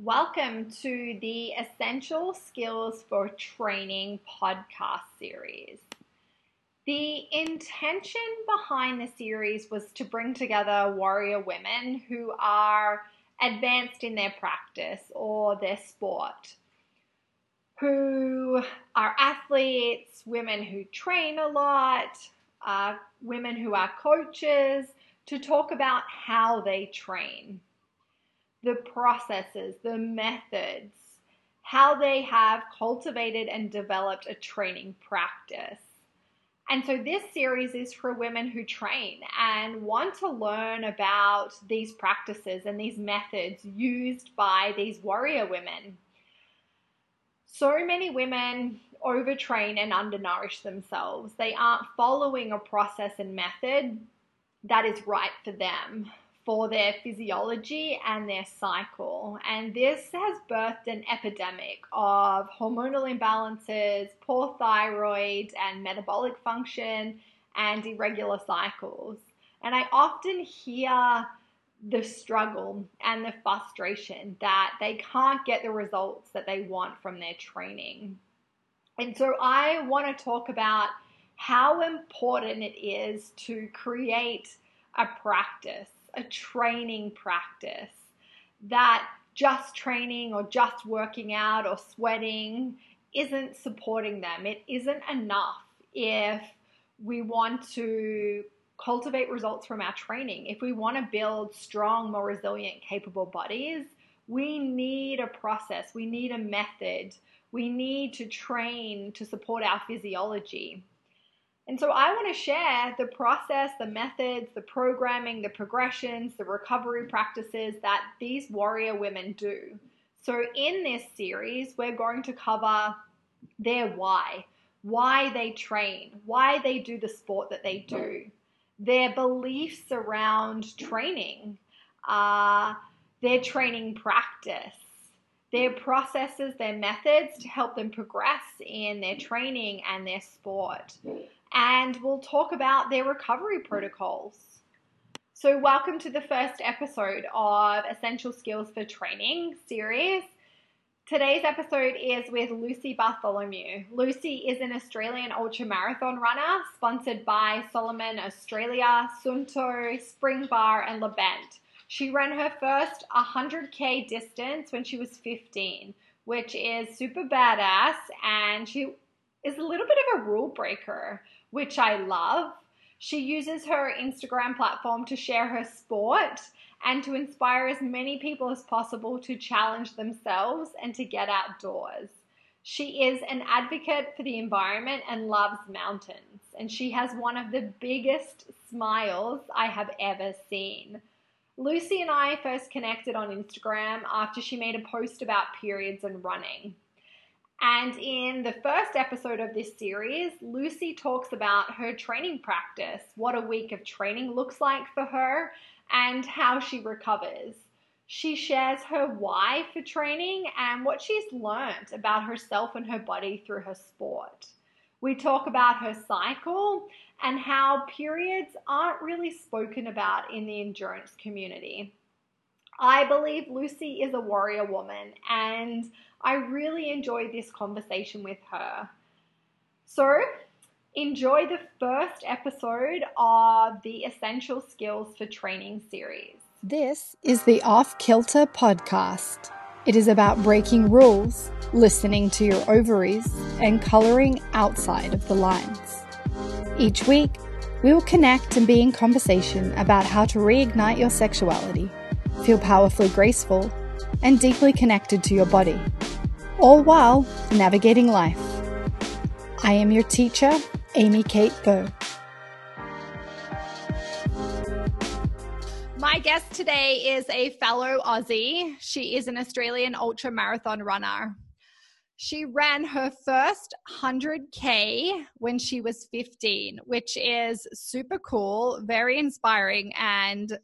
Welcome to the Essential Skills for Training podcast series. The intention behind the series was to bring together warrior women who are advanced in their practice or their sport, who are athletes, women who train a lot, uh, women who are coaches, to talk about how they train the processes, the methods, how they have cultivated and developed a training practice. And so this series is for women who train and want to learn about these practices and these methods used by these warrior women. So many women overtrain and undernourish themselves. They aren't following a process and method that is right for them for their physiology and their cycle. And this has birthed an epidemic of hormonal imbalances, poor thyroid and metabolic function, and irregular cycles. And I often hear the struggle and the frustration that they can't get the results that they want from their training. And so I want to talk about how important it is to create a practice a training practice that just training or just working out or sweating isn't supporting them. It isn't enough if we want to cultivate results from our training. If we want to build strong, more resilient, capable bodies, we need a process, we need a method, we need to train to support our physiology. And so I want to share the process, the methods, the programming, the progressions, the recovery practices that these warrior women do. So in this series, we're going to cover their why, why they train, why they do the sport that they do, their beliefs around training, uh, their training practice, their processes, their methods to help them progress in their training and their sport and we'll talk about their recovery protocols. So, welcome to the first episode of Essential Skills for Training series. Today's episode is with Lucy Bartholomew. Lucy is an Australian ultra marathon runner sponsored by Salomon Australia, Suunto, Spring Bar, and Labent. She ran her first 100k distance when she was 15, which is super badass, and she is a little bit of a rule breaker which I love. She uses her Instagram platform to share her sport and to inspire as many people as possible to challenge themselves and to get outdoors. She is an advocate for the environment and loves mountains, and she has one of the biggest smiles I have ever seen. Lucy and I first connected on Instagram after she made a post about periods and running. And in the first episode of this series, Lucy talks about her training practice, what a week of training looks like for her, and how she recovers. She shares her why for training and what she's learned about herself and her body through her sport. We talk about her cycle and how periods aren't really spoken about in the endurance community. I believe Lucy is a warrior woman, and I really enjoyed this conversation with her. So, enjoy the first episode of the Essential Skills for Training series. This is the Off Kilter podcast. It is about breaking rules, listening to your ovaries, and coloring outside of the lines. Each week, we will connect and be in conversation about how to reignite your sexuality, feel powerfully graceful, and deeply connected to your body all while navigating life. I am your teacher, Amy Kate Burr. My guest today is a fellow Aussie. She is an Australian ultra marathon runner. She ran her first 100K when she was 15, which is super cool, very inspiring, and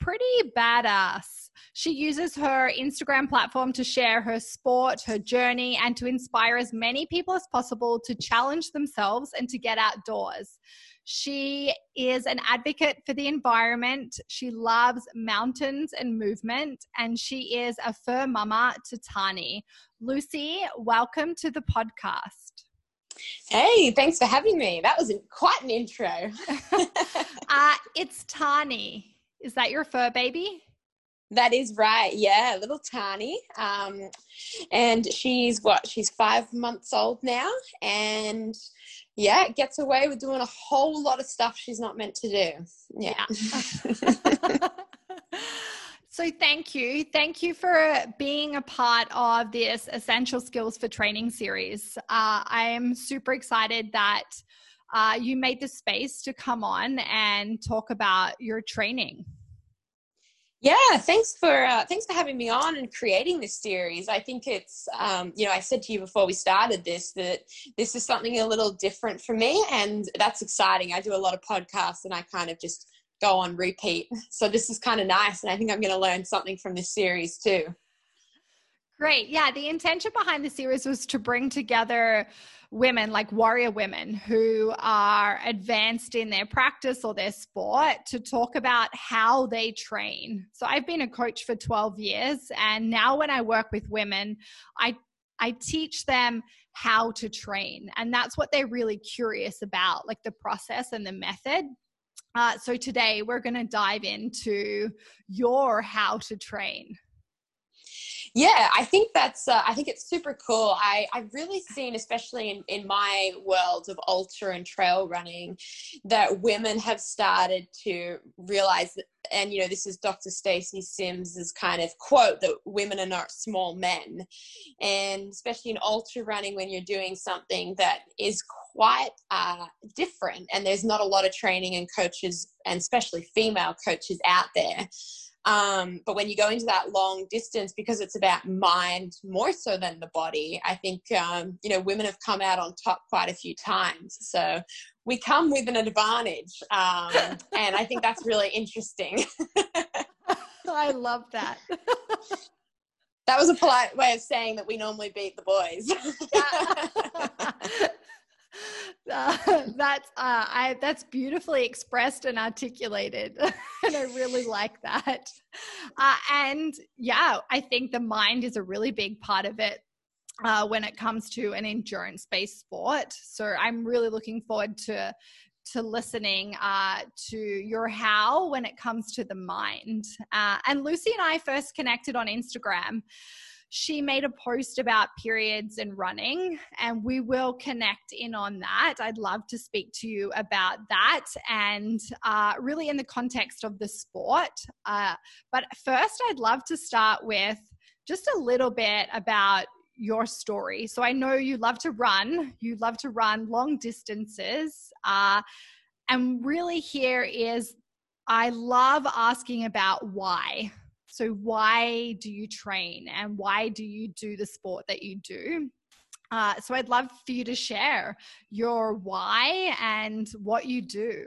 pretty badass. She uses her Instagram platform to share her sport, her journey, and to inspire as many people as possible to challenge themselves and to get outdoors. She is an advocate for the environment. She loves mountains and movement, and she is a fur mama to Tani. Lucy, welcome to the podcast. Hey, thanks for having me. That was quite an intro. uh, it's Tani. Is that your fur baby? That is right. Yeah, a little tiny. Um, and she's what? She's five months old now. And yeah, gets away with doing a whole lot of stuff she's not meant to do. Yeah. yeah. So, thank you. Thank you for being a part of this Essential Skills for Training series. Uh, I am super excited that uh, you made the space to come on and talk about your training. Yeah, thanks for uh, thanks for having me on and creating this series. I think it's um, you know I said to you before we started this that this is something a little different for me, and that's exciting. I do a lot of podcasts, and I kind of just go on repeat. So this is kind of nice, and I think I'm going to learn something from this series too. Great. Yeah, the intention behind the series was to bring together women like warrior women who are advanced in their practice or their sport to talk about how they train. So I've been a coach for 12 years and now when I work with women, I I teach them how to train and that's what they're really curious about, like the process and the method. Uh, so today we're going to dive into your how to train yeah i think that's uh, i think it's super cool. I i've really seen especially in in my world of ultra and trail running that women have started to realize that and you know this is dr stacy sims's kind of quote that women are not small men. And especially in ultra running when you're doing something that is quite uh, different and there's not a lot of training and coaches and especially female coaches out there um, but when you go into that long distance, because it's about mind more so than the body, I think, um, you know, women have come out on top quite a few times. So we come with an advantage. Um, and I think that's really interesting. I love that. that was a polite way of saying that we normally beat the boys. Uh, that's uh, I that's beautifully expressed and articulated, and I really like that. Uh, and yeah, I think the mind is a really big part of it uh, when it comes to an endurance based sport. So I'm really looking forward to to listening uh, to your how when it comes to the mind. Uh, and Lucy and I first connected on Instagram she made a post about periods and running, and we will connect in on that. I'd love to speak to you about that and uh, really in the context of the sport. Uh, but first, I'd love to start with just a little bit about your story. So I know you love to run, you love to run long distances. Uh, and really, here is I love asking about why. So, why do you train and why do you do the sport that you do? Uh, so, I'd love for you to share your why and what you do.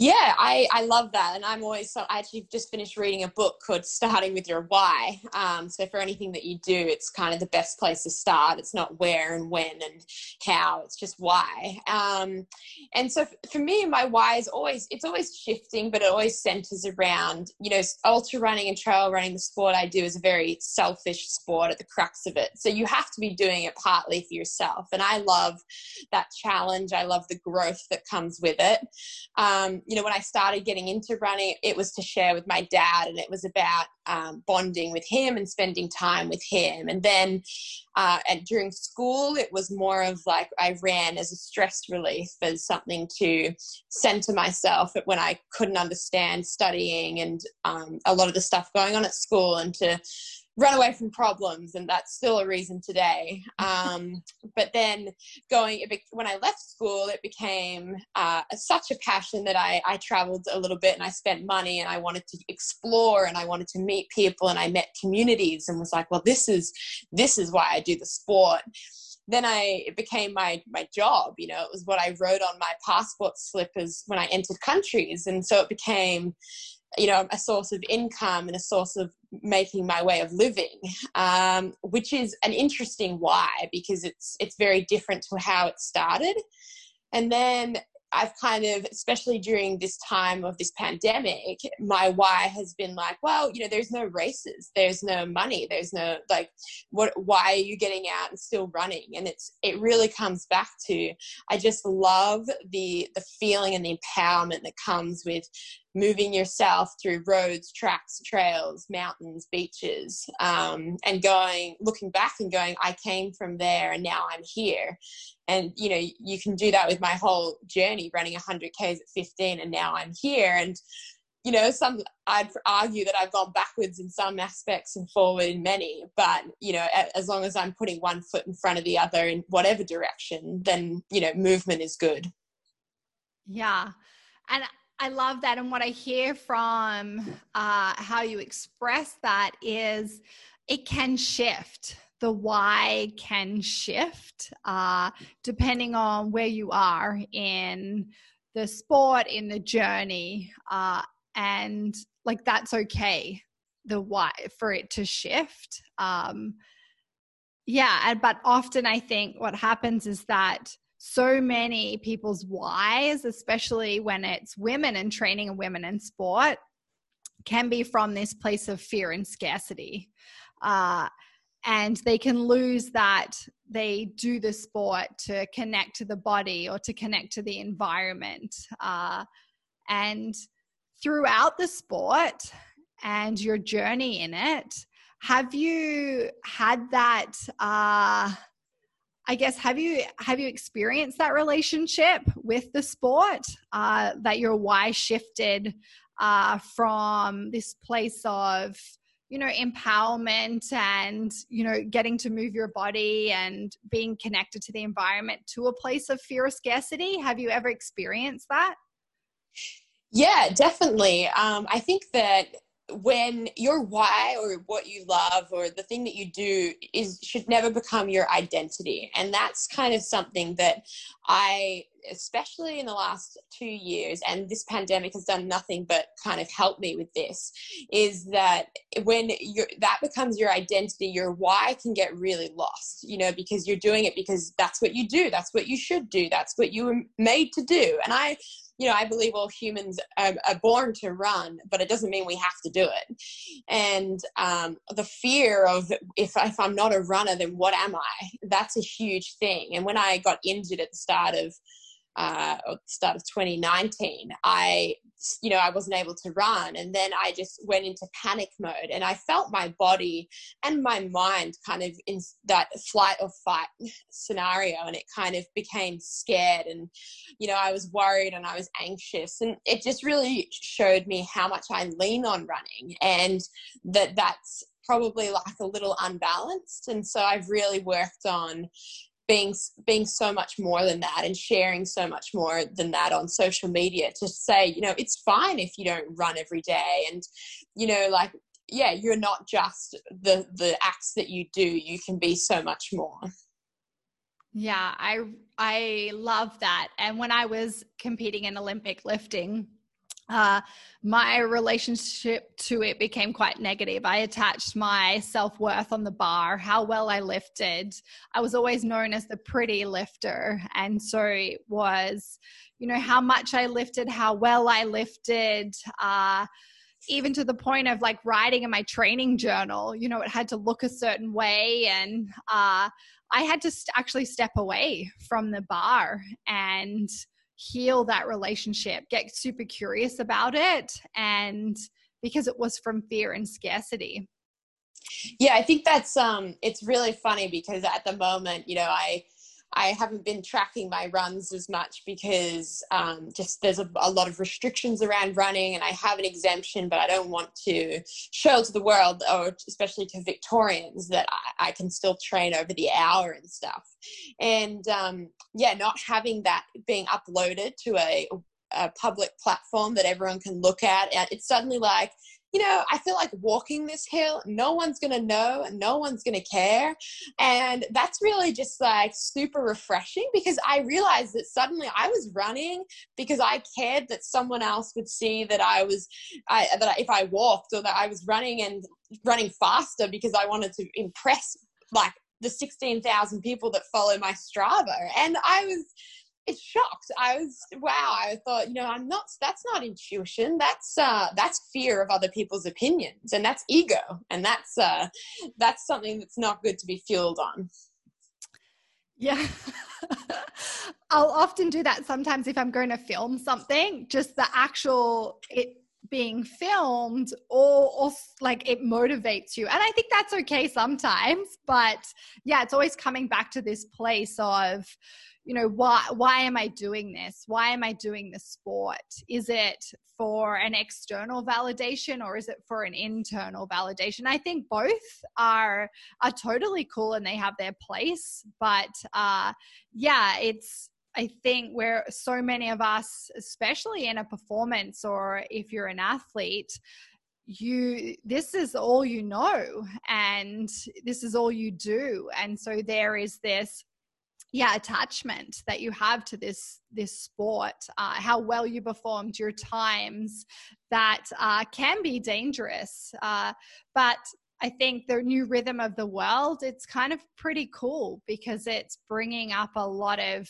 Yeah, I, I love that. And I'm always so, I actually just finished reading a book called Starting with Your Why. Um, so for anything that you do, it's kind of the best place to start. It's not where and when and how, it's just why. Um, and so for me, my why is always, it's always shifting, but it always centers around, you know, ultra running and trail running, the sport I do is a very selfish sport at the crux of it. So you have to be doing it partly for yourself. And I love that challenge. I love the growth that comes with it. Um, you know, when I started getting into running, it was to share with my dad, and it was about um, bonding with him and spending time with him. And then, uh, and during school, it was more of like I ran as a stress relief, as something to center myself when I couldn't understand studying and um, a lot of the stuff going on at school, and to run away from problems and that's still a reason today um, but then going when i left school it became uh, such a passion that I, I traveled a little bit and i spent money and i wanted to explore and i wanted to meet people and i met communities and was like well this is this is why i do the sport then I it became my my job. You know, it was what I wrote on my passport slippers when I entered countries, and so it became you know a source of income and a source of making my way of living um, which is an interesting why because it's it's very different to how it started and then I've kind of, especially during this time of this pandemic, my why has been like, well, you know, there's no races, there's no money, there's no like, what? Why are you getting out and still running? And it's it really comes back to I just love the the feeling and the empowerment that comes with moving yourself through roads, tracks, trails, mountains, beaches, um, and going, looking back and going, I came from there and now I'm here. And, you know, you can do that with my whole journey running 100 Ks at 15 and now I'm here. And, you know, some I'd argue that I've gone backwards in some aspects and forward in many, but you know, as long as I'm putting one foot in front of the other in whatever direction, then you know, movement is good. Yeah, and I love that. And what I hear from uh, how you express that is it can shift. The why can shift uh, depending on where you are in the sport, in the journey. Uh, and like that's okay, the why for it to shift. Um, yeah. But often I think what happens is that so many people's whys, especially when it's women and training women in sport, can be from this place of fear and scarcity. Uh, and they can lose that they do the sport to connect to the body or to connect to the environment. Uh, and throughout the sport and your journey in it, have you had that? Uh, I guess have you have you experienced that relationship with the sport uh, that your why shifted uh, from this place of you know empowerment and you know getting to move your body and being connected to the environment to a place of fear or scarcity? Have you ever experienced that? Yeah definitely. Um, i think that when your why or what you love or the thing that you do is should never become your identity. And that's kind of something that i especially in the last two years and this pandemic has done nothing but kind of help me with this is that when you that becomes your identity your why can get really lost you know because you're doing it because that's what you do that's what you should do that's what you were made to do. And i you know, I believe all humans are, are, born to run, but it doesn't mean we have to do it. And um, the fear of if, if I'm not a runner, then what am I? That's a huge thing. And when I got injured at the start of uh, start of 2019, I, you know, I wasn't able to run. And then I just went into panic mode and I felt my body and my mind kind of in that flight or fight scenario. And it kind of became scared. And, you know, I was worried and I was anxious. And it just really showed me how much I lean on running and that that's probably like a little unbalanced. And so I've really worked on being being so much more than that and sharing so much more than that on social media to say you know it's fine if you don't run every day. And you know like yeah you're not just the the acts that you do you can be so much more. Yeah i i love that. And when i was competing in olympic lifting uh, my relationship to it became quite negative. I attached my self worth on the bar, how well I lifted. I was always known as the pretty lifter. And so it was, you know, how much I lifted, how well I lifted. Uh, even to the point of like writing in my training journal, you know, it had to look a certain way. And uh, I had to st- actually step away from the bar and heal that relationship, get super curious about it, and because it was from fear and scarcity. Yeah, I think that's um it's really funny because at the moment, you know, I I haven't been tracking my runs as much because um, just there's a, a, lot of restrictions around running, and I have an exemption, but I don't want to show to the world, or especially to Victorians, that I, I can still train over the hour and stuff. And um, yeah, not having that being uploaded to a, a public platform that everyone can look at, it's suddenly like you know, I feel like walking this hill, no one's going to know no one's going to care. And that's really just like super refreshing because I realized that suddenly I was running because I cared that someone else would see that I was, I, that if I walked or that I was running and running faster because I wanted to impress like the 16,000 people that follow my Strava. And I was, shocked. I was wow. I thought, you know, I'm not. That's not intuition. That's uh, that's fear of other people's opinions, and that's ego, and that's uh, that's something that's not good to be fueled on. Yeah. I'll often do that sometimes if I'm going to film something, just the actual it being filmed or, or like it motivates you. And I think that's okay sometimes, but yeah, it's always coming back to this place of you know why why am i doing this? Why am i doing the sport? Is it for an external validation or is it for an internal validation? I think both are are totally cool and they have their place but uh yeah it's I think where so many of us, especially in a performance or if you're an athlete, you this is all you know and this is all you do. And so there is this yeah attachment that you have to this this sport uh, how well you performed your times that uh, can be dangerous uh, but i think the new rhythm of the world it's kind of pretty cool because it's bringing up a lot of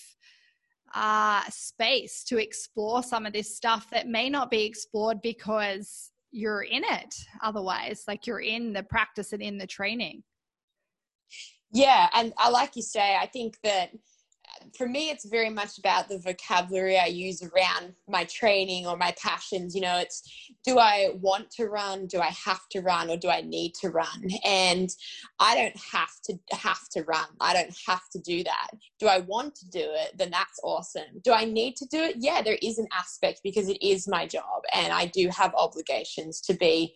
uh, space to explore some of this stuff that may not be explored because you're in it otherwise like you're in the practice and in the training yeah, and I like you say, I think that for me, it's very much about the vocabulary I use around my training or my passions. You know, it's do I want to run? Do I have to run? Or do I need to run? And I don't have to have to run. I don't have to do that. Do I want to do it? Then that's awesome. Do I need to do it? Yeah, there is an aspect because it is my job and I do have obligations to be,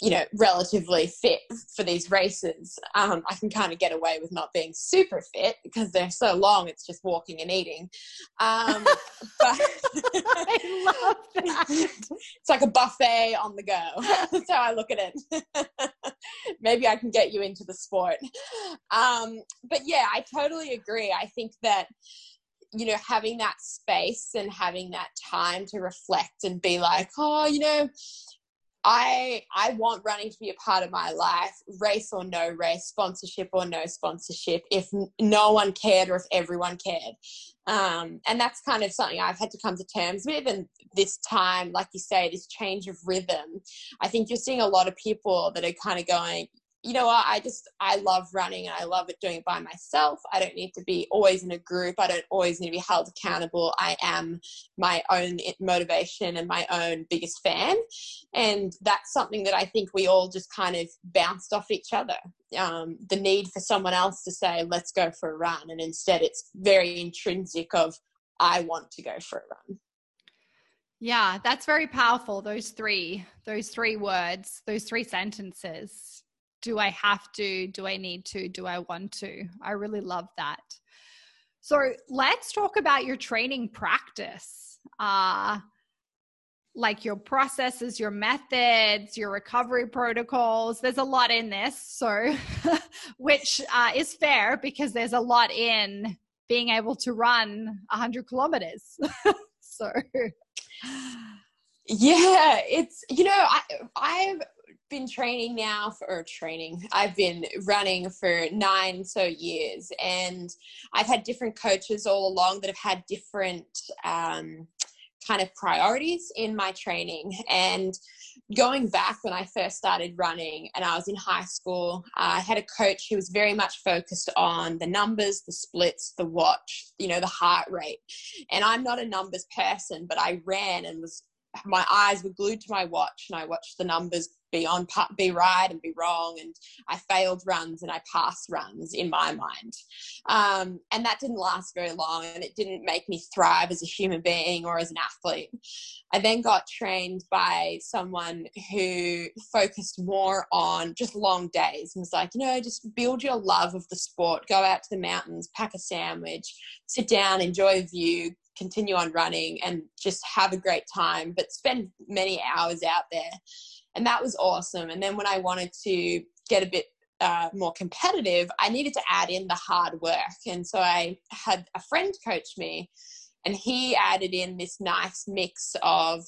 you know, relatively fit for these races. Um, I can kind of get away with not being super fit because they're so long. It's just walking and eating. Um, but I love that. it's like a buffet on the go. That's how I look at it. Maybe I can get you into the sport. Um, but yeah, I totally agree. I think that you know having that space and having that time to reflect and be like oh you know I I want running to be a part of my life, race or no race, sponsorship or no sponsorship. If no one cared or if everyone cared, um, and that's kind of something I've had to come to terms with. And this time, like you say, this change of rhythm, I think you're seeing a lot of people that are kind of going, you know what? I just i love running and i love it doing it by myself. I don't need to be always in a group. I don't always need to be held accountable. I am my own motivation and my own biggest fan. And that's something that i think we all just kind of bounced off each other. Um, the need for someone else to say let's go for a run and instead it's very intrinsic of i want to go for a run. Yeah that's very powerful those three those three words those three sentences do I have to? Do I need to? Do I want to? I really love that. So let's talk about your training practice. Uh, like your processes, your methods, your recovery protocols. There's a lot in this, so which uh, is fair because there's a lot in being able to run 100 kilometers. so, yeah, it's you know I I've been training now for training. I've been running for nine so years, and I've had different coaches all along that have had different um, kind of priorities in my training. And going back when I first started running and I was in high school, I had a coach who was very much focused on the numbers, the splits, the watch, you know, the heart rate. And I'm not a numbers person, but I ran and was my eyes were glued to my watch and I watched the numbers be on be right and be wrong and i failed runs and i passed runs in my mind. Um, and that didn't last very long and it didn't make me thrive as a human being or as an athlete. I then got trained by someone who focused more on just long days and was like you know just build your love of the sport. Go out to the mountains pack a sandwich sit down enjoy a view continue on running and just have a great time but spend many hours out there and that was awesome. And then when I wanted to get a bit uh, more competitive, I needed to add in the hard work. And so I had a friend coach me, and he added in this nice mix of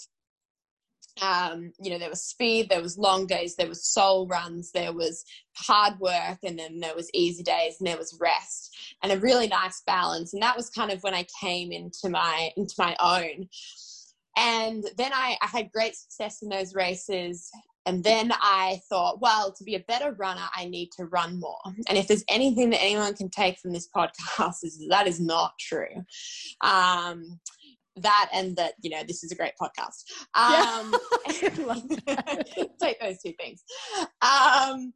um, you know, there was speed, there was long days, there was soul runs, there was hard work, and then there was easy days, and there was rest, and a really nice balance. And that was kind of when I came into my into my own. And then I, I had great success in those races. And then I thought, well, to be a better runner, I need to run more. And if there's anything that anyone can take from this podcast, is that is not true. Um, that and that you know this is a great podcast um yeah. take those two things um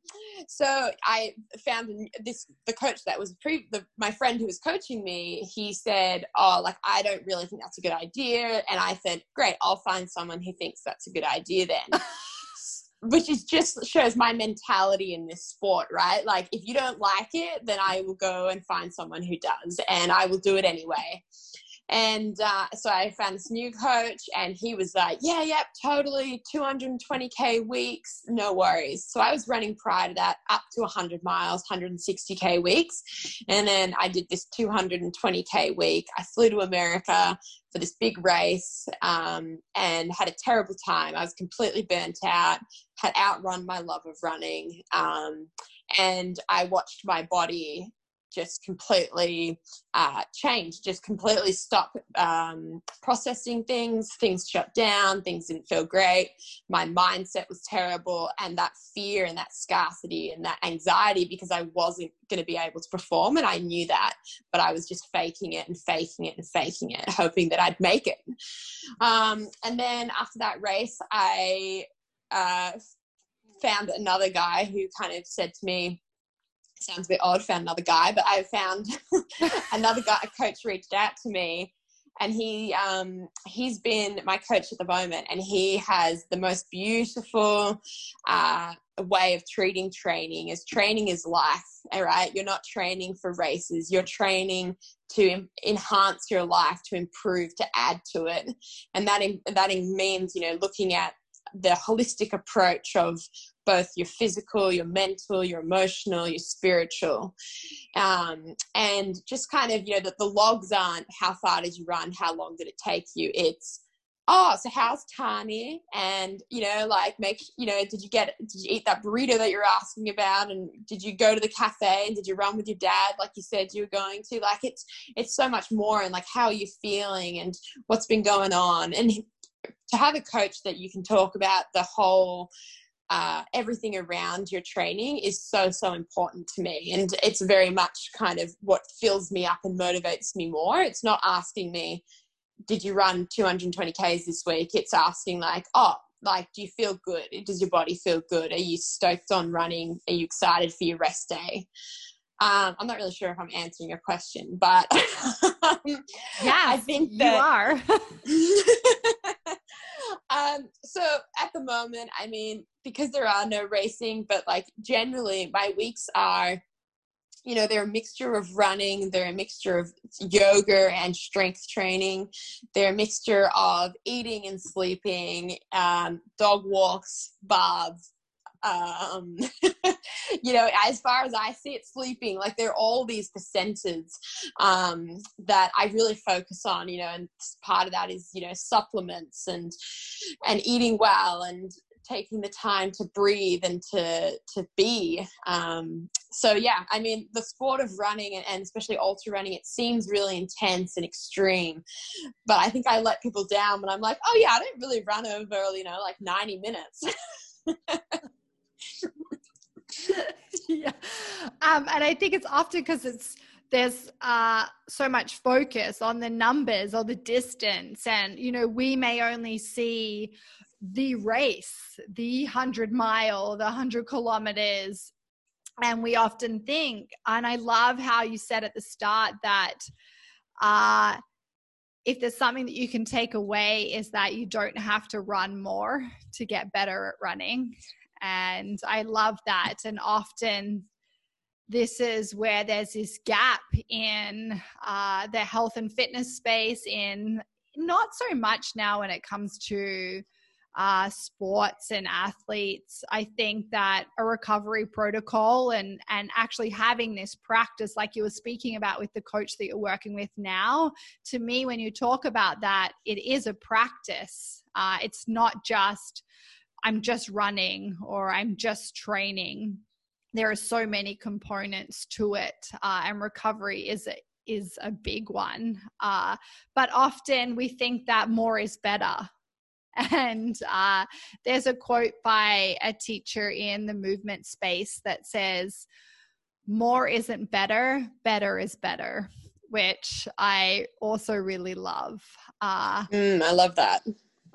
so i found this the coach that was pre the, my friend who was coaching me he said oh like i don't really think that's a good idea and i said great i'll find someone who thinks that's a good idea then which is just shows my mentality in this sport, right? Like if you don't like it, then I will go and find someone who does, and I will do it anyway. And uh, so I found this new coach, and he was like, Yeah, yep, totally 220K weeks, no worries. So I was running prior to that up to 100 miles, 160K weeks. And then I did this 220K week. I flew to America for this big race um, and had a terrible time. I was completely burnt out, had outrun my love of running. Um, and I watched my body just completely uh, changed, just completely stopped um, processing things. Things shut down, things didn't feel great. My mindset was terrible, and that fear and that scarcity and that anxiety because I wasn't going to be able to perform, and I knew that, but I was just faking it and faking it and faking it, hoping that I'd make it. Um, and then after that race, I uh, found another guy who kind of said to me, sounds a bit odd, found another guy, but I found another guy, a coach reached out to me and he um, he's been my coach at the moment and he has the most beautiful uh, way of treating training is training is life all right? You're not training for races. You're training to enhance your life to improve to add to it. And that that means you know looking at the holistic approach of both your physical, your mental, your emotional, your spiritual. Um, and just kind of, you know, that the logs aren't how far did you run, how long did it take you? It's, oh, so how's Tani? And, you know, like make, you know, did you get, did you eat that burrito that you're asking about? And did you go to the cafe and did you run with your dad like you said you were going to? Like it's, it's so much more and like how are you feeling and what's been going on? And to have a coach that you can talk about the whole uh, everything around your training is so so important to me. And it's very much kind of what fills me up and motivates me more. It's not asking me did you run 220 k's this week? It's asking like oh like do you feel good? Does your body feel good? Are you stoked on running? Are you excited for your rest day? Um, i'm not really sure if i'm answering your question but yeah i think that, you are um, so at the moment, I mean, because there are no racing, but like generally my weeks are, you know, they're a mixture of running, they're a mixture of yoga and strength training, they're a mixture of eating and sleeping, um, dog walks, baths, um, you know, as far as I see it, sleeping, like there are all these percentages um, that I really focus on, you know, and part of that is, you know, supplements and, and eating well and taking the time to breathe and to to be um, so yeah i mean the sport of running and, especially ultra running it seems really intense and extreme but i think i let people down when i'm like oh yeah i don't really run over you know like 90 minutes yeah. Um, and I think it's often because it's there's uh, so much focus on the numbers or the distance, and you know we may only see the race, the hundred mile, the hundred kilometers, and we often think. And I love how you said at the start that. Uh, if there's something that you can take away is that you don't have to run more to get better at running and I love that. And often this is where there's this gap in uh, the health and fitness space, in not so much now when it comes to uh, sports and athletes. I think that a recovery protocol and and actually having this practice, like you were speaking about with the coach that you're working with now, to me, when you talk about that, it is a practice. Uh, it's not just I'm just running or I'm just training. There are so many components to it, uh, and recovery is a, is a big one. Uh, but often we think that more is better and uh, there's a quote by a teacher in the movement space that says, More isn't better, better is better, which I also really love. Uh, mm, I love that.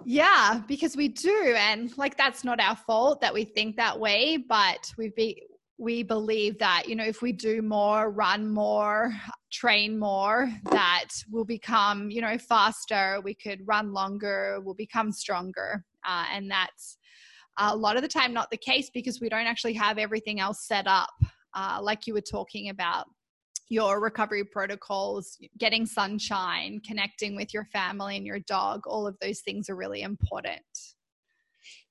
Yeah, because we do. And like, that's not our fault that we think that way, but we be, we believe that you know if we do more run more train more that we'll become you know faster we could run longer we'll become stronger uh, and that's a lot of the time not the case because we don't actually have everything else set up uh, like you were talking about your recovery protocols getting sunshine connecting with your family and your dog all of those things are really important.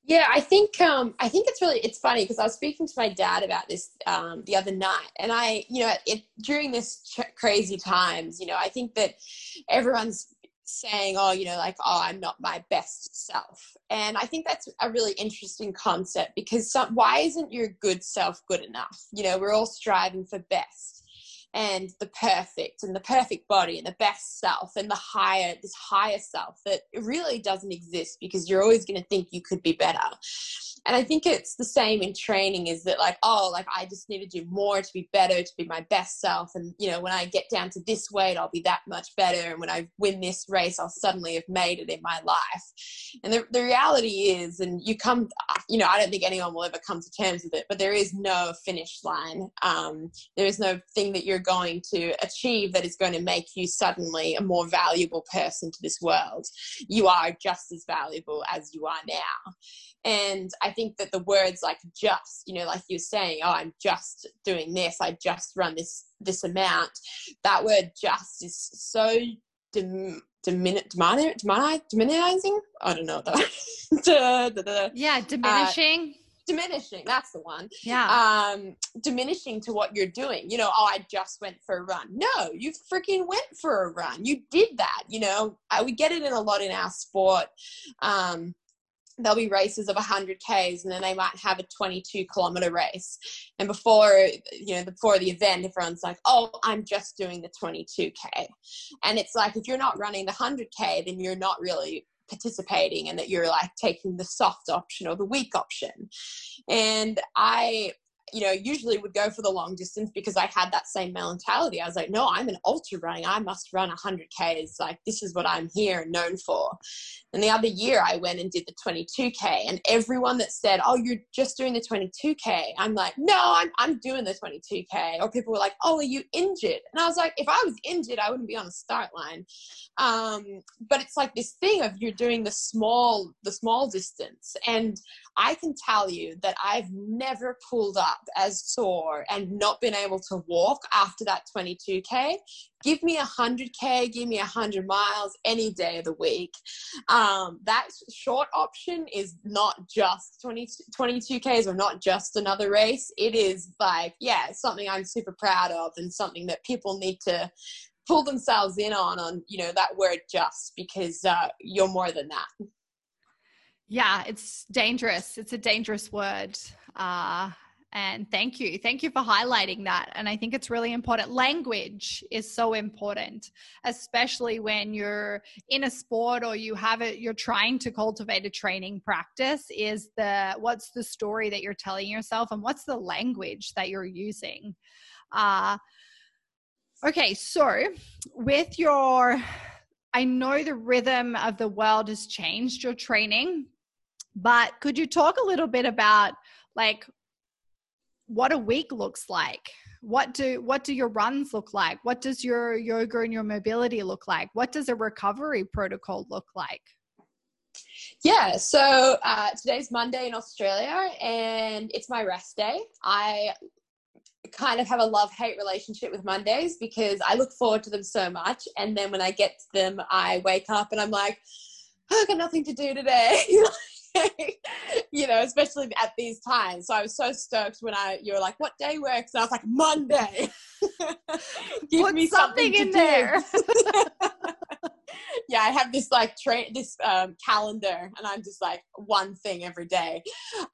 Yeah, I think um, I think it's really it's funny because I was speaking to my dad about this um, the other night, and I, you know, it, during this ch- crazy times, you know, I think that everyone's saying, oh, you know, like, oh, I'm not my best self, and I think that's a really interesting concept because some, why isn't your good self good enough? You know, we're all striving for best and the perfect and the perfect body and the best self and the higher this higher self that really doesn't exist because you're always going to think you could be better. And i think it's the same in training is that like oh like i just need to do more to be better to be my best self and you know when i get down to this weight i'll be that much better and when i win this race i'll suddenly have made it in my life. And the, the reality is and you come you know i don't think anyone will ever come to terms with it but there is no finish line. Um, there is no thing that you're going to achieve that is going to make you suddenly a more valuable person to this world you are just as valuable as you are now and I think that the words like just, you know, like you're saying, oh, I'm just doing this, I just run this this amount. That word just is so dim, dimin, dimin, dimin, diminizing. I don't know that. yeah, diminishing. Uh, diminishing that's the one. Yeah. Um diminishing to what you're doing you know oh i just went for a run. No you freaking went for a run. You did that you know. I, we get it in a lot in our sport. Um there'll be races of 100 k's and then they might have a 22 kilometer race. And before you know before the event everyone's like oh i'm just doing the 22k and it's like if you're not running the 100k then you're not really participating and that you're like taking the soft option or the weak option. And i you know, usually would go for the long distance because I had that same mentality. I was like, no, I'm an ultra running. I must run 100 Ks. Like, this is what I'm here and known for. And the other year, I went and did the 22K. And everyone that said, oh, you're just doing the 22K, I'm like, no, I'm, I'm doing the 22K. Or people were like, oh, are you injured? And I was like, if I was injured, I wouldn't be on the start line. Um, but it's like this thing of you're doing the small, the small distance. And I can tell you that I've never pulled up as sore and not been able to walk after that 22K. Give me a 100K, give me a 100 miles any day of the week. Um, that short option is not just 20, 22Ks or not just another race. It is like, yeah, something I'm super proud of and something that people need to pull themselves in on, on, you know, that word just because uh, you're more than that. Yeah, it's dangerous. It's a dangerous word. Uh, and thank you. Thank you for highlighting that. And I think it's really important. Language is so important, especially when you're in a sport or you have it, you're trying to cultivate a training practice. Is the what's the story that you're telling yourself and what's the language that you're using? Uh, okay, so with your I know the rhythm of the world has changed your training but could you talk a little bit about like what a week looks like? What do what do your runs look like? What does your yoga and your mobility look like? What does a recovery protocol look like? Yeah, so uh, today's Monday in Australia, and it's my rest day. I kind of have a love hate relationship with Mondays because I look forward to them so much, and then when I get to them, I wake up and I'm like, oh, I got nothing to do today. you know, especially at these times. So I was so stoked when I you were like, "What day works?" And I was like, "Monday." Give Put me something, something in there. yeah, I have this like train this um, calendar, and I'm just like one thing every day.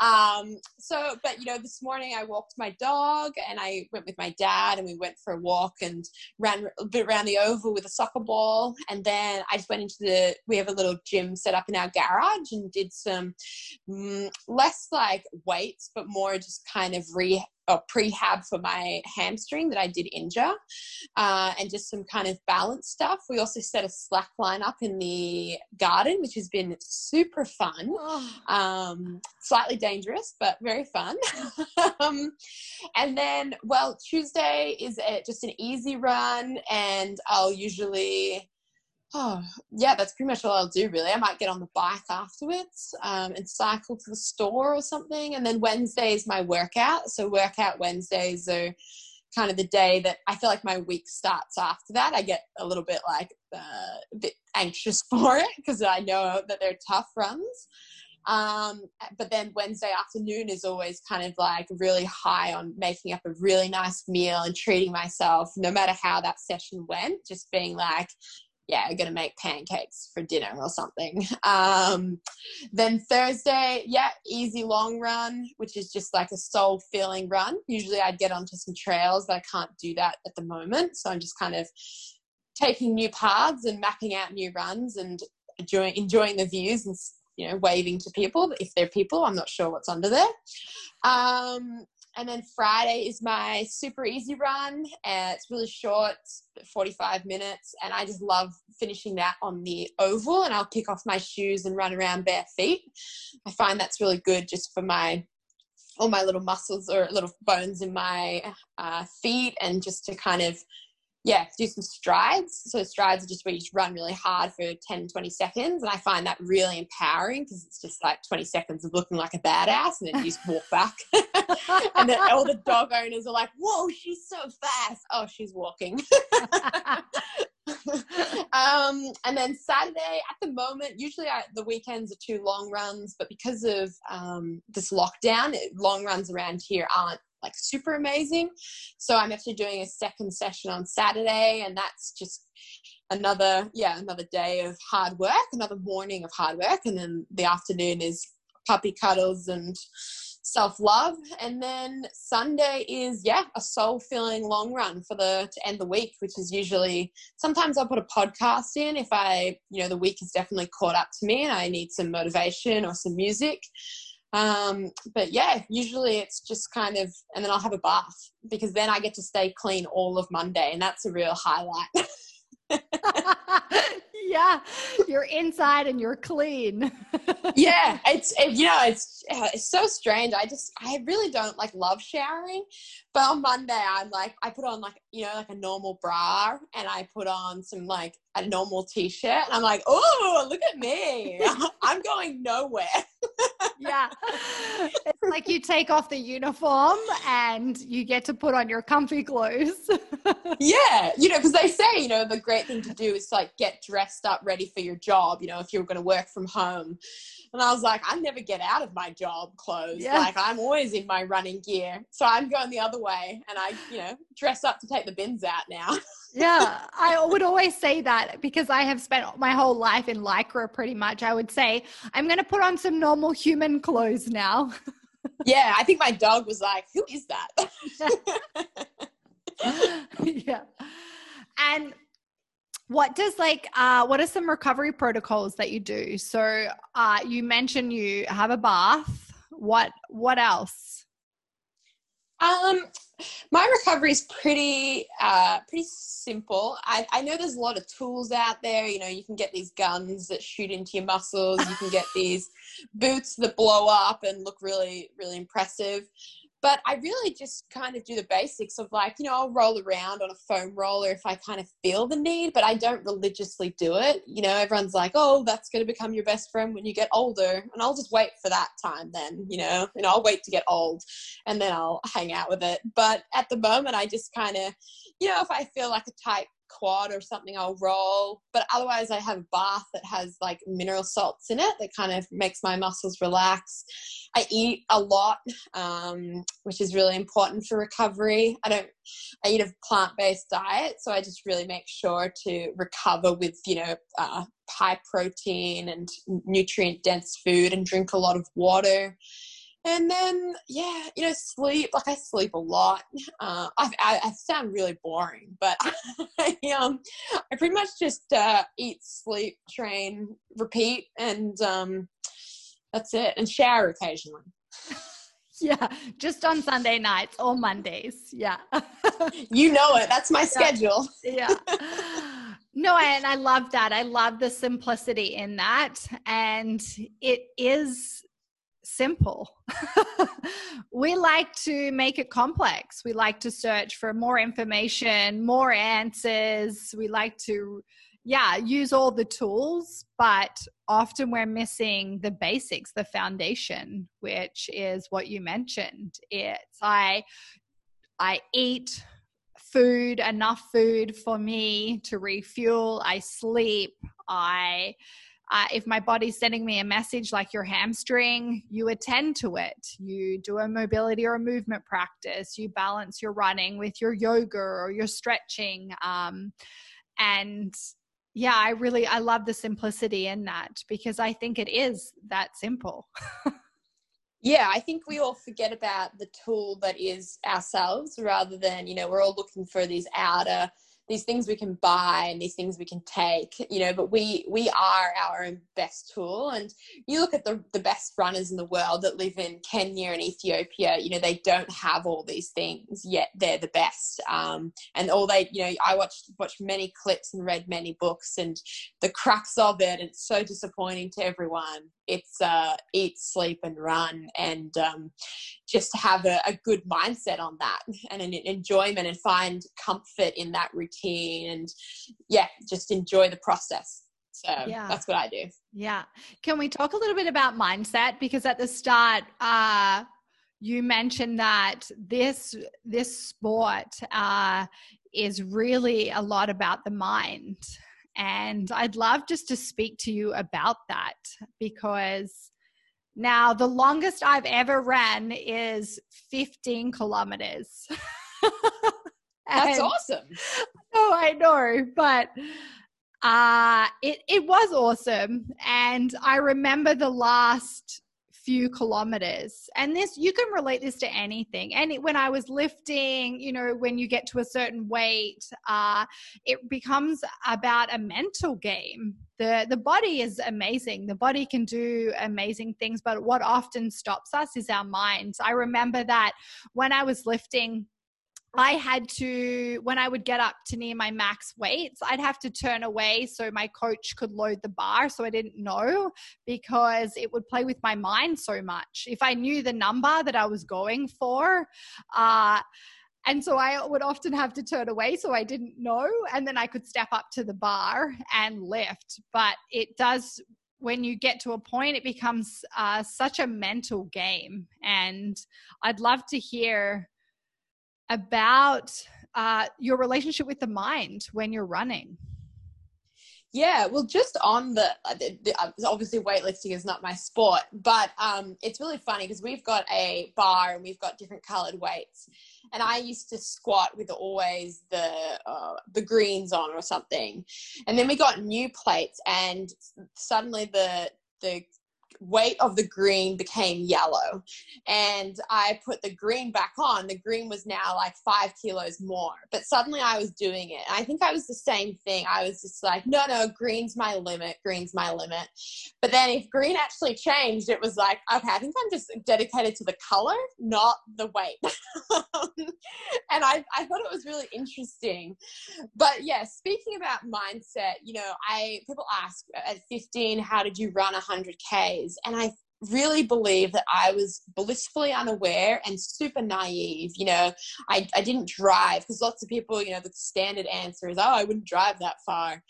Um, so, but you know, this morning I walked my dog, and I went with my dad, and we went for a walk and ran a bit around the oval with a soccer ball, and then I just went into the. We have a little gym set up in our garage, and did some mm, less like weights, but more just kind of re a prehab for my hamstring that I did injure, uh, and just some kind of balance stuff. We also set a slack line up in the garden, which has been super fun. Oh. Um, slightly dangerous, but very fun. um, and then, well, Tuesday is a, just an easy run, and I'll usually Oh, yeah, that's pretty much all I'll do, really. I might get on the bike afterwards um, and cycle to the store or something. And then Wednesday is my workout. So, workout Wednesdays are kind of the day that I feel like my week starts after that. I get a little bit like uh, a bit anxious for it because I know that they're tough runs. Um, but then Wednesday afternoon is always kind of like really high on making up a really nice meal and treating myself, no matter how that session went, just being like, yeah, I'm gonna make pancakes for dinner or something. Um, then Thursday, yeah, easy long run, which is just like a soul filling run. Usually I'd get onto some trails, but I can't do that at the moment. So I'm just kind of taking new paths and mapping out new runs and enjoying, enjoying the views and you know waving to people if they're people. I'm not sure what's under there. Um, and then Friday is my super easy run. It's really short, 45 minutes. And I just love finishing that on the oval. And I'll kick off my shoes and run around bare feet. I find that's really good just for my all my little muscles or little bones in my uh, feet and just to kind of yeah, do some strides. So strides are just where you run really hard for 10, 20 seconds. And I find that really empowering because it's just like 20 seconds of looking like a badass and then you just walk back. and then all the dog owners are like, whoa, she's so fast. Oh, she's walking. um, and then Saturday, at the moment, usually I, the weekends are two long runs, but because of um, this lockdown, long runs around here aren't like super amazing. So I'm actually doing a second session on Saturday, and that's just another yeah another day of hard work, another morning of hard work, and then the afternoon is puppy cuddles and self love. And then Sunday is, yeah, a soul filling long run for the to end the week, which is usually sometimes I'll put a podcast in if I, you know, the week is definitely caught up to me and I need some motivation or some music. Um, but yeah, usually it's just kind of, and then I'll have a bath because then I get to stay clean all of Monday, and that's a real highlight. yeah, you're inside and you're clean. yeah, it's it, you know it's it's so strange. I just I really don't like love showering, but on Monday I'm like I put on like you know like a normal bra and I put on some like a normal t-shirt and I'm like oh look at me I'm going nowhere. Yeah, it's like you take off the uniform and you get to put on your comfy clothes. yeah, you know because they say you know the great thing to do is like get dressed up ready for your job. You know if you're going to work from home and I was like, I never get out of my job clothes. Yeah. Like I'm always in my running gear. So I'm going the other way and I, you know, dress up to take the bins out now. yeah, I would always say that because I have spent my whole life in lycra pretty much. I would say, I'm going to put on some normal human clothes now. yeah, I think my dog was like, Who is that? yeah. And what does like uh what are some recovery protocols that you do? So uh you mentioned you have a bath. What what else? Um my recovery is pretty uh pretty simple. I, I know there's a lot of tools out there. You know you can get these guns that shoot into your muscles. You can get these boots that blow up and look really really impressive but I really just kind of do the basics of like, you know, I'll roll around on a foam roller if I kind of feel the need, but I don't religiously do it. You know, everyone's like, oh, that's going to become your best friend when you get older. And I'll just wait for that time then, you know, and I'll wait to get old and then I'll hang out with it. But at the moment, I just kind of, you know, if I feel like a tight quad or something, I'll roll. But otherwise, I have a bath that has like mineral salts in it that kind of makes my muscles relax. I eat a lot, um, which is really important for recovery. I don't, I eat a plant based diet, so I just really make sure to recover with, you know, uh, high protein and nutrient dense food and drink a lot of water and then yeah you know sleep like i sleep a lot. Uh, I, I, I, sound really boring but I, um, I pretty much just uh, eat sleep train repeat and um, that's it and shower occasionally. Yeah just on sunday nights or mondays yeah. You know it that's my schedule. Yeah. No and i love that i love the simplicity in that and it is simple. we like to make it complex. We like to search for more information, more answers. We like to, yeah, use all the tools, but often we're missing the basics, the foundation, which is what you mentioned. It's I I eat food, enough food for me to refuel. I sleep. I uh, if my body's sending me a message like your hamstring, you attend to it. You do a mobility or a movement practice. You balance your running with your yoga or your stretching. Um, and yeah, I really I love the simplicity in that because I think it is that simple. yeah, I think we all forget about the tool that is ourselves rather than, you know, we're all looking for these outer these things we can buy and these things we can take you know but we we are our own best tool. And you look at the the best runners in the world that live in kenya and ethiopia you know they don't have all these things yet they're the best. Um, and all they you know i watched watched many clips and read many books and the crux of it it's so disappointing to everyone. It's uh, eat, sleep, and run, and um, just to have a, a, good mindset on that and an enjoyment and find comfort in that routine, and yeah, just enjoy the process. So yeah. that's what I do. Yeah. Can we talk a little bit about mindset? Because at the start, uh, you mentioned that this this sport uh, is really a lot about the mind and I'd love just to speak to you about that because now the longest I've ever ran is 15 kilometers. That's awesome. Oh, I know, but uh it it was awesome and I remember the last few kilometers. And this you can relate this to anything. And when i was lifting you know when you get to a certain weight uh, it becomes about a mental game. The the body is amazing. The body can do amazing things but what often stops us is our minds. I remember that when i was lifting I had to, when I would get up to near my max weights, I'd have to turn away so my coach could load the bar. So I didn't know because it would play with my mind so much. If I knew the number that I was going for, uh, and so I would often have to turn away so I didn't know. And then I could step up to the bar and lift. But it does, when you get to a point, it becomes uh, such a mental game. And I'd love to hear about uh, your relationship with the mind when you're running. Yeah, well, just on the, uh, the, the, uh, obviously weightlifting is not my sport, but um, it's really funny because we've got a bar and we've got different colored weights, and I used to squat with always the uh, the greens on or something, and then we got new plates, and suddenly the the weight of the green became yellow. And i put the green back on. The green was now like five kilos more. But suddenly i was doing it. I think i was the same thing. I was just like no no green's my limit green's my limit. But then if green actually changed it was like okay i think i'm just dedicated to the color not the weight. And I, I thought it was really interesting. But yeah speaking about mindset you know i people ask at 15 how did you run 100k and I really believe that I was blissfully unaware and super naive. You know, I, I didn't drive because lots of people, you know, the standard answer is, oh, I wouldn't drive that far.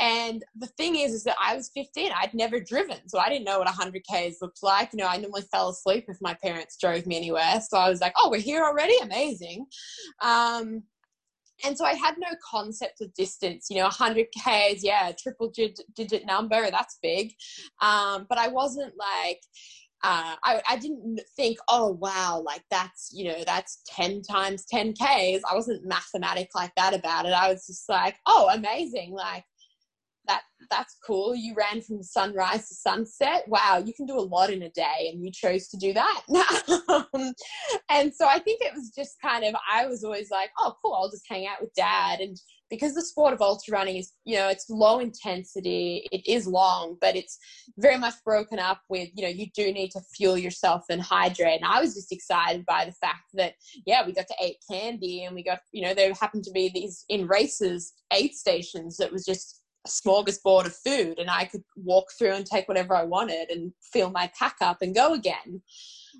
And the thing is, is that I was 15. I'd never driven. So I didn't know what 100 Ks looked like. You know, I normally fell asleep if my parents drove me anywhere. So I was like, oh, we're here already? Amazing. Um, and so I had no concept of distance. You know, 100 k's, yeah, triple digit number, that's big. Um, but I wasn't like uh, I, I didn't think, oh wow, like that's you know that's ten times ten k's. I wasn't mathematic like that about it. I was just like, oh, amazing, like that that's cool. You ran from sunrise to sunset. Wow, you can do a lot in a day, and you chose to do that. Um, and so I think it was just kind of I was always like, oh, cool. I'll just hang out with dad and because the sport of ultra running is you know it's low intensity it is long but it's very much broken up with you know you do need to fuel yourself and hydrate and i was just excited by the fact that yeah we got to eat candy and we got you know there happened to be these in races aid stations that was just smorgasbord of food and i could walk through and take whatever i wanted and fill my pack up and go again.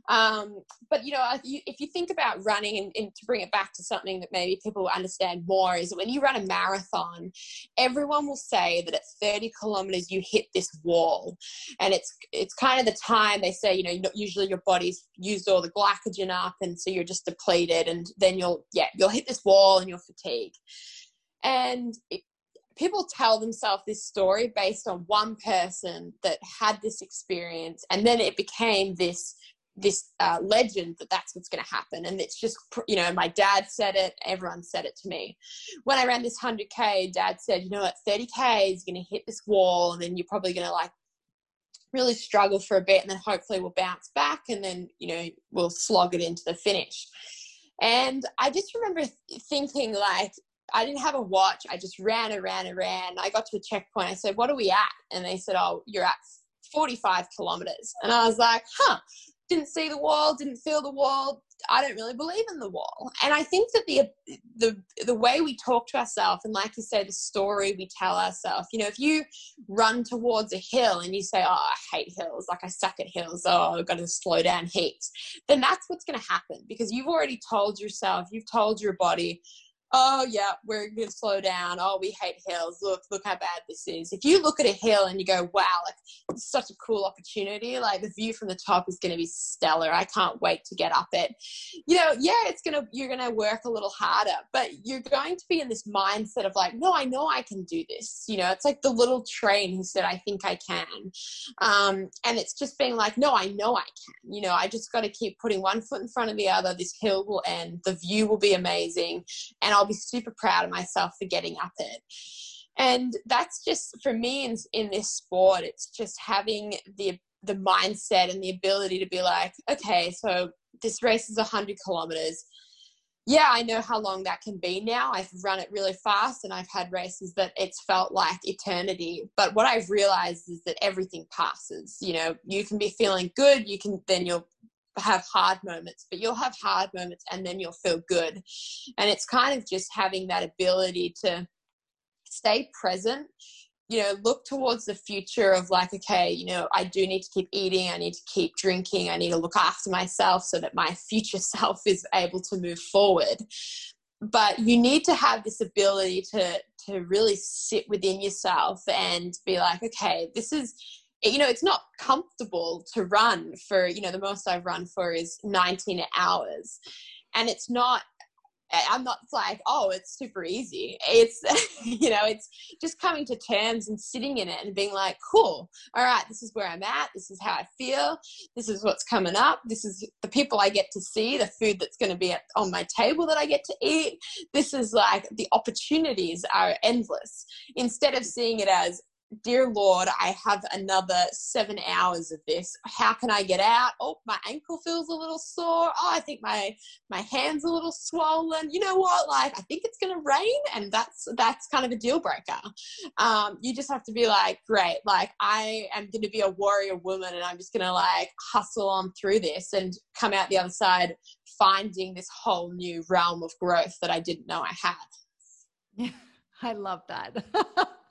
Um, but you know, if you think about running and, and, to bring it back to something that maybe people understand more is when you run a marathon, everyone will say that at 30 kilometers you hit this wall, and it's it's kind of the time they say you know usually your body's used all the glycogen up, and so you're just depleted, and then you'll yeah you'll hit this wall and you'll fatigue, and people tell themselves this story based on one person that had this experience and then it became this this uh, legend that that's what's going to happen and it's just you know my dad said it everyone said it to me. When i ran this 100k dad said you know at 30k is going to hit this wall and then you're probably going to like really struggle for a bit and then hopefully we'll bounce back and then you know we'll slog it into the finish. And i just remember thinking like I didn't have a watch. I just ran and ran and ran. I got to a checkpoint. I said, What are we at? And they said, Oh, you're at 45 kilometers. And I was like, Huh, didn't see the wall, didn't feel the wall. I don't really believe in the wall. And I think that the the the way we talk to ourselves, and like you say, the story we tell ourselves. You know, if you run towards a hill and you say, "Oh, I hate hills. Like I suck at hills. Oh, I've got to slow down heaps," then that's what's going to happen because you've already told yourself, you've told your body, oh yeah, we're gonna slow down. Oh, we hate hills. Look, look how bad this is. If you look at a hill and you go, wow, like it's such a cool opportunity. Like the view from the top is gonna be stellar. I can't wait to get up it. You know, yeah, it's gonna you're gonna work a little harder, but you're going to be in this mindset of like, no, I know I can do this. You know, it's like the little train who said, I think I can. Um, and it's just being like, no, I know I can. You know, I just got to keep putting one foot in front of the other. This hill will end. The view will be amazing, and I'll I'll be super proud of myself for getting up it. And that's just for me in, in this sport, it's just having the the mindset and the ability to be like, okay, so this race is 100 kilometers. Yeah, I know how long that can be now. I've run it really fast and I've had races that it's felt like eternity. But what I've realized is that everything passes. You know, you can be feeling good, you can then you'll have hard moments, but you'll have hard moments and then you'll feel good. And it's kind of just having that ability to stay present, you know, look towards the future of like, okay, you know, I do need to keep eating, I need to keep drinking, I need to look after myself so that my future self is able to move forward. But you need to have this ability to to really sit within yourself and be like, okay, this is you know, it's not comfortable to run for, you know, the most I've run for is 19 hours. And it's not, I'm not like, oh, it's super easy. It's, you know, it's just coming to terms and sitting in it and being like, cool, all right, this is where I'm at. This is how I feel. This is what's coming up. This is the people I get to see, the food that's going to be at, on my table that I get to eat. This is like the opportunities are endless. Instead of seeing it as, dear Lord, I have another seven hours of this. How can I get out? Oh, my ankle feels a little sore. Oh, I think my my hands a little swollen. You know what? Like, I think it's gonna rain, and that's that's kind of a deal breaker. Um, you just have to be like, great, like I am gonna be a warrior woman, and I'm just gonna like hustle on through this and come out the other side finding this whole new realm of growth that I didn't know I had. Yeah, I love that.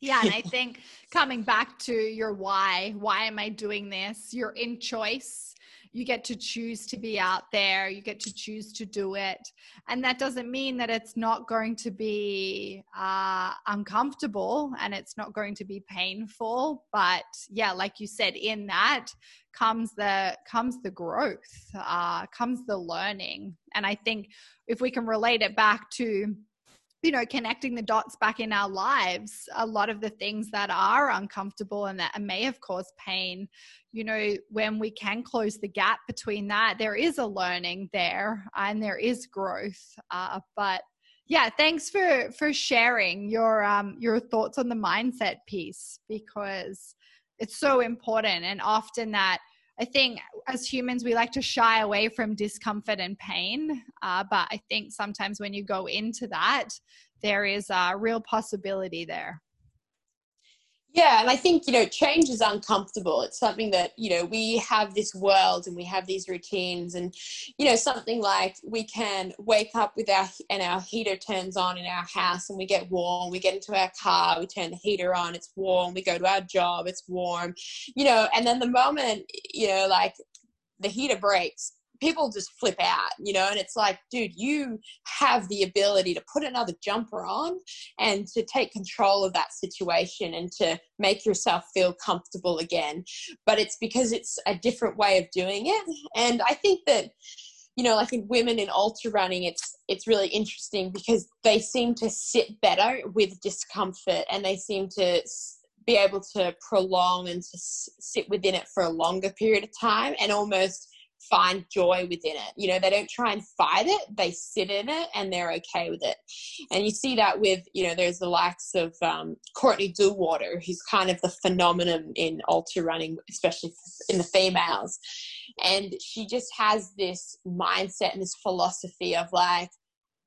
Yeah, and I think coming back to your why, why am I doing this? You're in choice. you get to choose to be out there you get to choose to do it and that doesn't mean that it's not going to be uh, uncomfortable and it's not going to be painful but yeah like you said in that comes the comes the growth uh, comes the learning and i think if we can relate it back to you know connecting the dots back in our lives a lot of the things that are uncomfortable and that may have caused pain you know when we can close the gap between that there is a learning there and there is growth. Uh, but yeah thanks for for sharing your um your thoughts on the mindset piece because it's so important and often that I think as humans, we like to shy away from discomfort and pain. Uh, but I think sometimes when you go into that, there is a real possibility there. Yeah, and I think, you know, change is uncomfortable. It's something that, you know, we have this world and we have these routines and, you know, something like we can wake up with our, and our heater turns on in our house and we get warm. We get into our car, we turn the heater on, it's warm. We go to our job, it's warm, you know, and then the moment, you know, like the heater breaks, people just flip out, you know, and it's like, dude, you have the ability to put another jumper on and to take control of that situation and to make yourself feel comfortable again. But it's because it's a different way of doing it. And I think that, you know, like in women in ultra running, it's it's really interesting because they seem to sit better with discomfort and they seem to be able to prolong and to sit within it for a longer period of time and almost find joy within it. You know, they don't try and fight it, they sit in it and they're okay with it. And you see that with, you know, there's the likes of um, Courtney Dauwalter, who's kind of the phenomenon in ultra running, especially in the females. And she just has this mindset and this philosophy of like,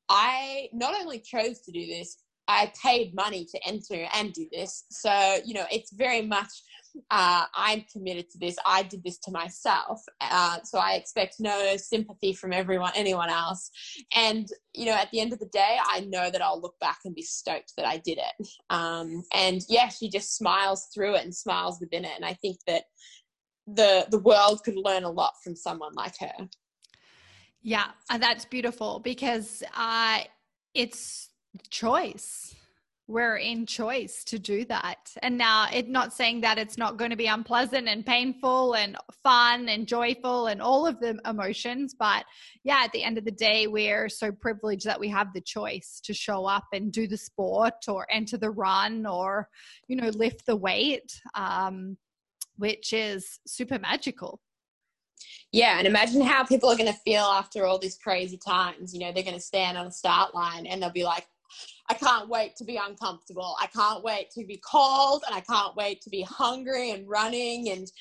I not only chose to do this, I paid money to enter and do this. So, you know, it's very much uh, I'm committed to this. I did this to myself. Uh, so I expect no sympathy from everyone, anyone else. And, you know, at the end of the day, I know that I'll look back and be stoked that I did it. Um, and yeah, she just smiles through it and smiles within it. And I think that the, the world could learn a lot from someone like her. Yeah, and that's beautiful because uh, it's choice we're in choice to do that. And now it not saying that it's not going to be unpleasant and painful and fun and joyful and all of the emotions, but yeah, at the end of the day, we're so privileged that we have the choice to show up and do the sport or enter the run or, you know, lift the weight, um, which is super magical. Yeah, and imagine how people are going to feel after all these crazy times. You know, they're going to stand on the start line and they'll be like, I can't wait to be uncomfortable. I can't wait to be cold and I can't wait to be hungry and running and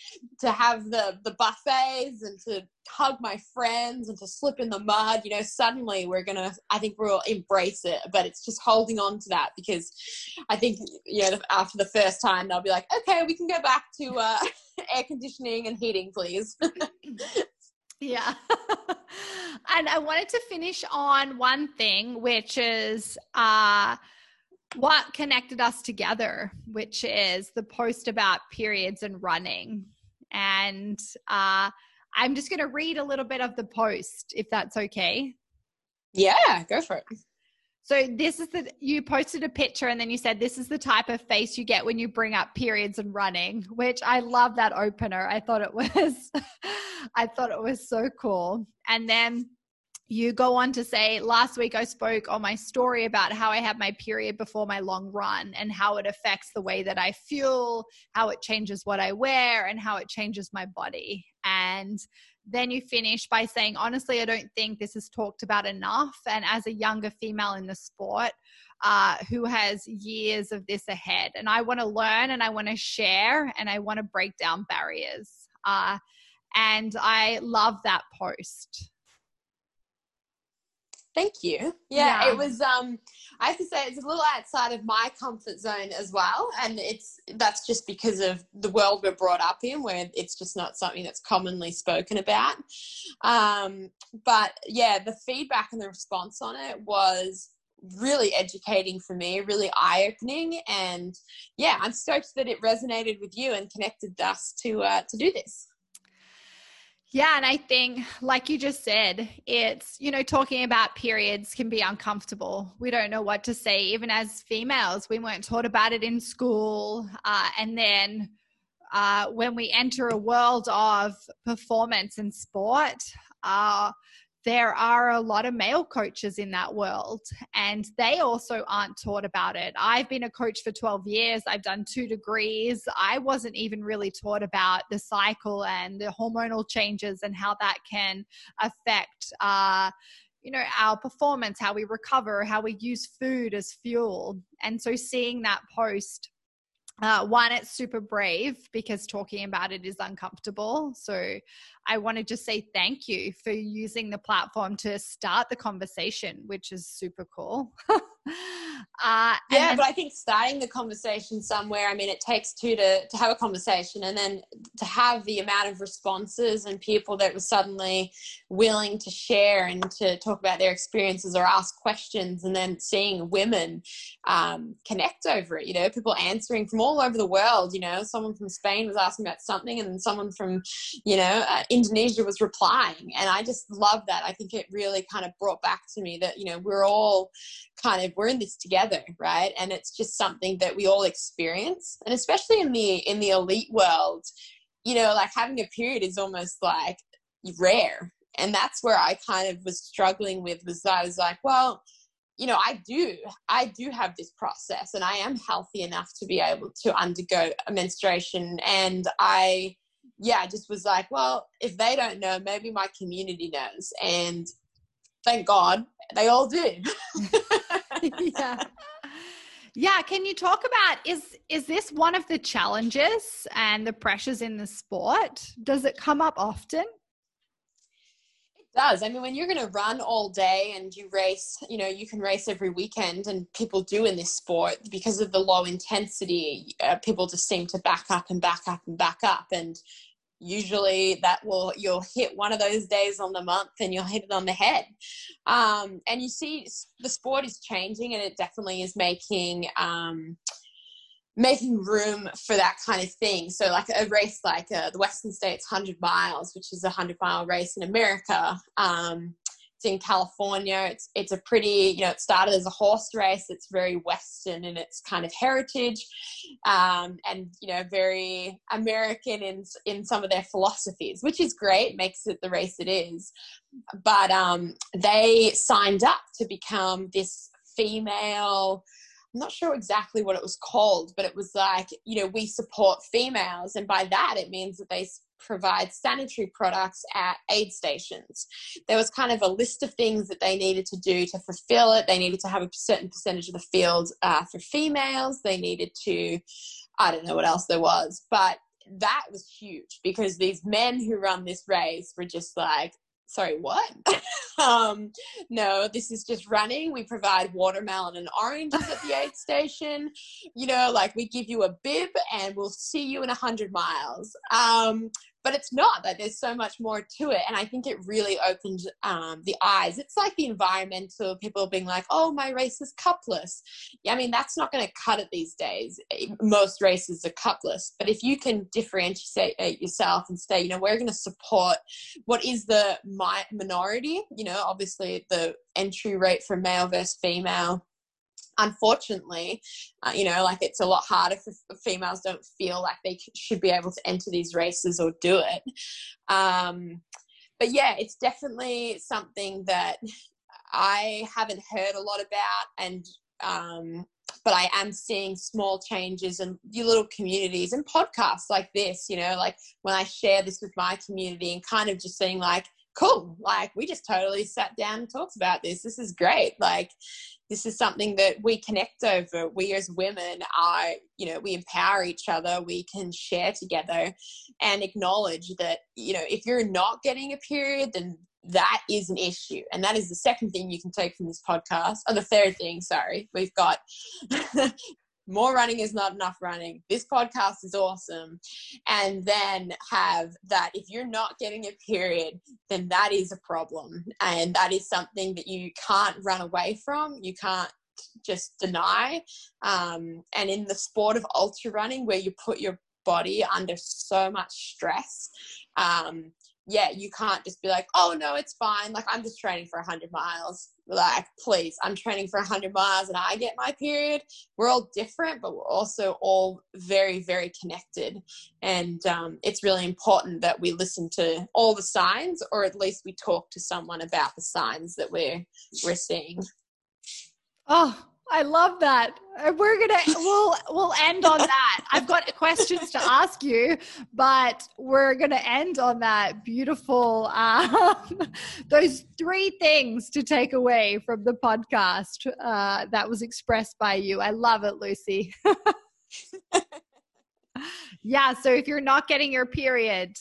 to have the, the buffets and to hug my friends and to slip in the mud. You know, suddenly we're going to, I think we'll embrace it, but it's just holding on to that because I think, you know, after the first time, they'll be like, okay, we can go back to uh, air conditioning and heating, please. Yeah. and I wanted to finish on one thing, which is uh, what connected us together, which is the post about periods and running. And uh, I'm just going to read a little bit of the post, if that's okay. Yeah, go for it. So this is the you posted a picture and then you said this is the type of face you get when you bring up periods and running, which I love that opener. I thought it was I thought it was so cool. And then you go on to say last week I spoke on my story about how I have my period before my long run and how it affects the way that I fuel, how it changes what I wear and how it changes my body. And then you finish by saying, honestly, I don't think this is talked about enough. And as a younger female in the sport, uh, who has years of this ahead, and I want to learn and I want to share and I want to break down barriers. Uh, and I love that post. Thank you. Yeah, yeah, it was um I have to say it's a little outside of my comfort zone as well. And it's that's just because of the world we're brought up in where it's just not something that's commonly spoken about. Um, but yeah, the feedback and the response on it was really educating for me, really eye opening. And yeah, I'm stoked that it resonated with you and connected us to uh, to do this. Yeah, and I think, like you just said, it's, you know, talking about periods can be uncomfortable. We don't know what to say. Even as females, we weren't taught about it in school. Uh, and then uh, when we enter a world of performance and sport, uh, there are a lot of male coaches in that world and they also aren't taught about it. I've been a coach for 12 years, I've done two degrees. I wasn't even really taught about the cycle and the hormonal changes and how that can affect. Uh, you know our performance how we recover how we use food as fuel and so seeing that post uh, one, it's super brave because talking about it is uncomfortable. So I want to just say thank you for using the platform to start the conversation, which is super cool. Uh, yeah, then- but I think starting the conversation somewhere, I mean, it takes two to, to have a conversation and then to have the amount of responses and people that were suddenly willing to share and to talk about their experiences or ask questions and then seeing women um, connect over it, you know, people answering from all over the world, you know, someone from Spain was asking about something and then someone from, you know, uh, Indonesia was replying. And I just love that. I think it really kind of brought back to me that, you know, we're all kind of, we're in this together right? And it's just something that we all experience. And especially in the in the elite world you know like having a period is almost like rare. And that's where i kind of was struggling with was i was like well you know i do i do have this process and i am healthy enough to be able to undergo a menstruation. And i yeah just was like well if they don't know maybe my community knows. And thank god they all do yeah. Yeah, can you talk about is is this one of the challenges and the pressures in the sport? Does it come up often? It does. I mean, when you're going to run all day and you race, you know, you can race every weekend, and people do in this sport because of the low intensity. Uh, people just seem to back up and back up and back up, and usually that will you'll hit one of those days on the month and you'll hit it on the head. Um, and you see the sport is changing and it definitely is making um, making room for that kind of thing. So like a race like uh, the western states 100 miles which is a 100 mile race in america um, it's in California. It's it's a pretty you know it started as a horse race. It's very Western in its kind of heritage, um, and you know very American in in some of their philosophies, which is great. Makes it the race it is. But um, they signed up to become this female. I'm not sure exactly what it was called, but it was like, you know, we support females. And by that, it means that they provide sanitary products at aid stations. There was kind of a list of things that they needed to do to fulfill it. They needed to have a certain percentage of the field uh, for females. They needed to, I don't know what else there was, but that was huge because these men who run this race were just like, sorry, what? um, no, this is just running. We provide watermelon and oranges at the aid station. You know, like we give you a bib and we'll see you in a hundred miles. Um, but it's not that there's so much more to it and i think it really opened um, the eyes. It's like the environmental people being like oh my race is cupless. Yeah, i mean that's not going to cut it these days. Most races are cupless but if you can differentiate yourself and say you know we're going to support what is the minority you know obviously the entry rate for male versus female unfortunately, uh, you know, like it's a lot harder for, females don't feel like they should be able to enter these races or do it. Um, but yeah, it's definitely something that I haven't heard a lot about, and um, but I am seeing small changes your little communities and podcasts like this. You know, like when I share this with my community and kind of just seeing like cool like we just totally sat down and talked about this this is great like this is something that we connect over. We as women are you know we empower each other we can share together and acknowledge that you know if you're not getting a period then that is an issue. And that is the second thing you can take from this podcast or the third thing sorry we've got more running is not enough running. This podcast is awesome. And then have that if you're not getting a period, then that is a problem. And that is something that you can't run away from. You can't just deny. Um, and in the sport of ultra running, where you put your body under so much stress, um, yeah, you can't just be like, oh no, it's fine. Like I'm just training for 100 miles. Like, please, I'm training for 100 miles and I get my period. We're all different, but we're also all very, very connected. And um, it's really important that we listen to all the signs, or at least we talk to someone about the signs that we're we're seeing. Oh, I love that. We're gonna we'll we'll end on that. I've got questions to ask you, but we're gonna end on that beautiful um, those three things to take away from the podcast uh, that was expressed by you. I love it, Lucy. yeah. So if you're not getting your period,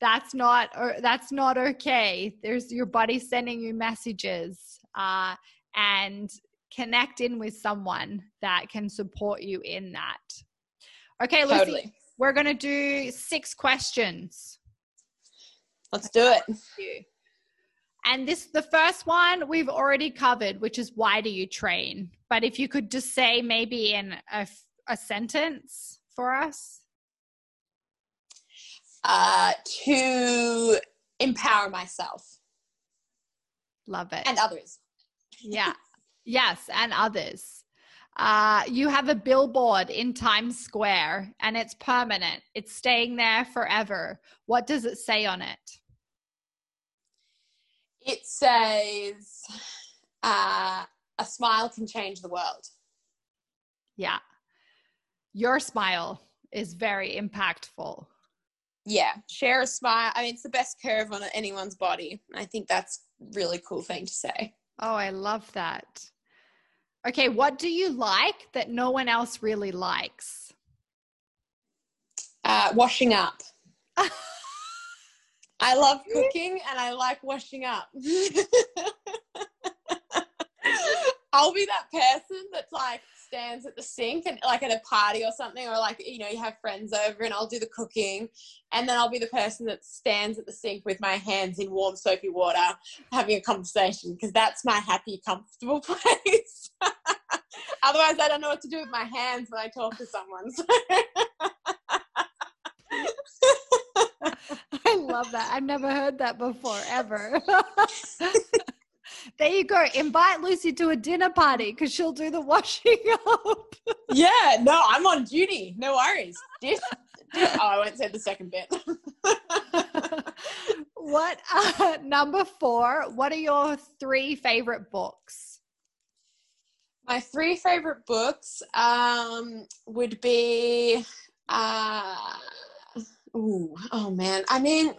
that's not or that's not okay. There's your body sending you messages. Uh, and connect in with someone that can support you in that. Okay, Lucy, totally. we're going to do six questions. Let's do it. And this the first one we've already covered, which is why do you train? But if you could just say maybe in a, a sentence for us. Uh, to empower myself. Love it. And others. Yeah. Yes, and others. Uh, you have a billboard in Times Square and it's permanent, it's staying there forever. What does it say on it? It says, uh, a smile can change the world. Yeah. Your smile is very impactful. Yeah, share a smile. I mean, it's the best curve on anyone's body. I think that's really cool thing to say. Oh, I love that. Okay, what do you like that no one else really likes? Uh, washing up. I love cooking and I like washing up. I'll be that person that's like stands at the sink and like at a party or something, or like, you know, you have friends over and I'll do the cooking. And then I'll be the person that stands at the sink with my hands in warm, soapy water having a conversation because that's my happy, comfortable place. Otherwise, I don't know what to do with my hands when I talk to someone. So. I love that. I've never heard that before, ever. There you go. Invite Lucy to a dinner party because she'll do the washing up. yeah, no, I'm on duty. No worries. Dish, dish. Oh, I won't say the second bit. what uh, number four? What are your three favorite books? My three favorite books um, would be. Uh, ooh, oh man. I mean,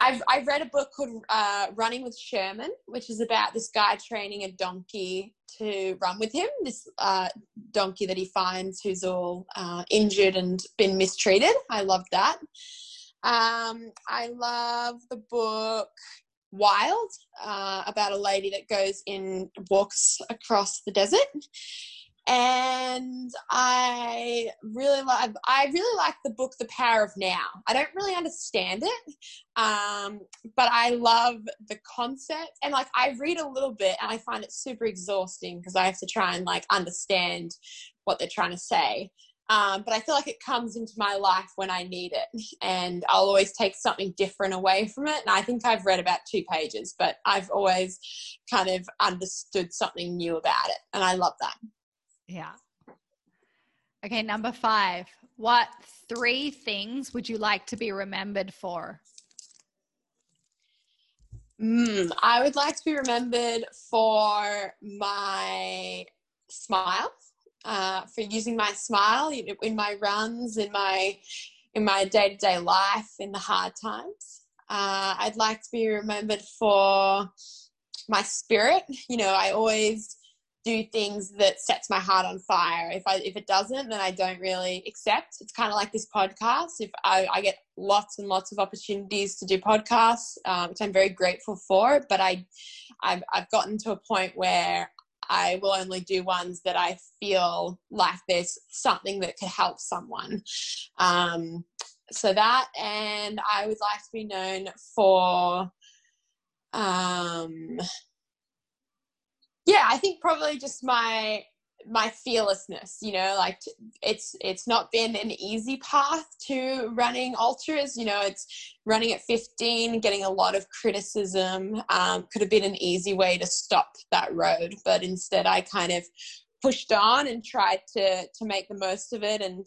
I've I've read a book called uh, Running with Sherman, which is about this guy training a donkey to run with him. This uh, donkey that he finds who's all uh, injured and been mistreated. I love that. Um, I love the book Wild uh, about a lady that goes in walks across the desert and I really like I really like the book The Power of Now. I don't really understand it, um, but I love the concept and like I read a little bit and I find it super exhausting because I have to try and like understand what they're trying to say. Um, but I feel like it comes into my life when I need it, and I'll always take something different away from it. And I think I've read about two pages, but I've always kind of understood something new about it, and I love that. Yeah. Okay, number five. What three things would you like to be remembered for? Mm, I would like to be remembered for my smile, uh, for using my smile in my runs, in my in my day to day life, in the hard times. Uh, I'd like to be remembered for my spirit. You know, I always do things that sets my heart on fire. If I if it doesn't, then I don't really accept. It's kind of like this podcast. If I, I get lots and lots of opportunities to do podcasts, um, which I'm very grateful for, but I I've, I've gotten to a point where I will only do ones that I feel like there's something that could help someone. Um, so that, and I would like to be known for um, yeah, I think probably just my my fearlessness you know like it's it's not been an easy path to running ultras you know it's running at 15 getting a lot of criticism um, could have been an easy way to stop that road but instead i kind of pushed on and tried to to make the most of it and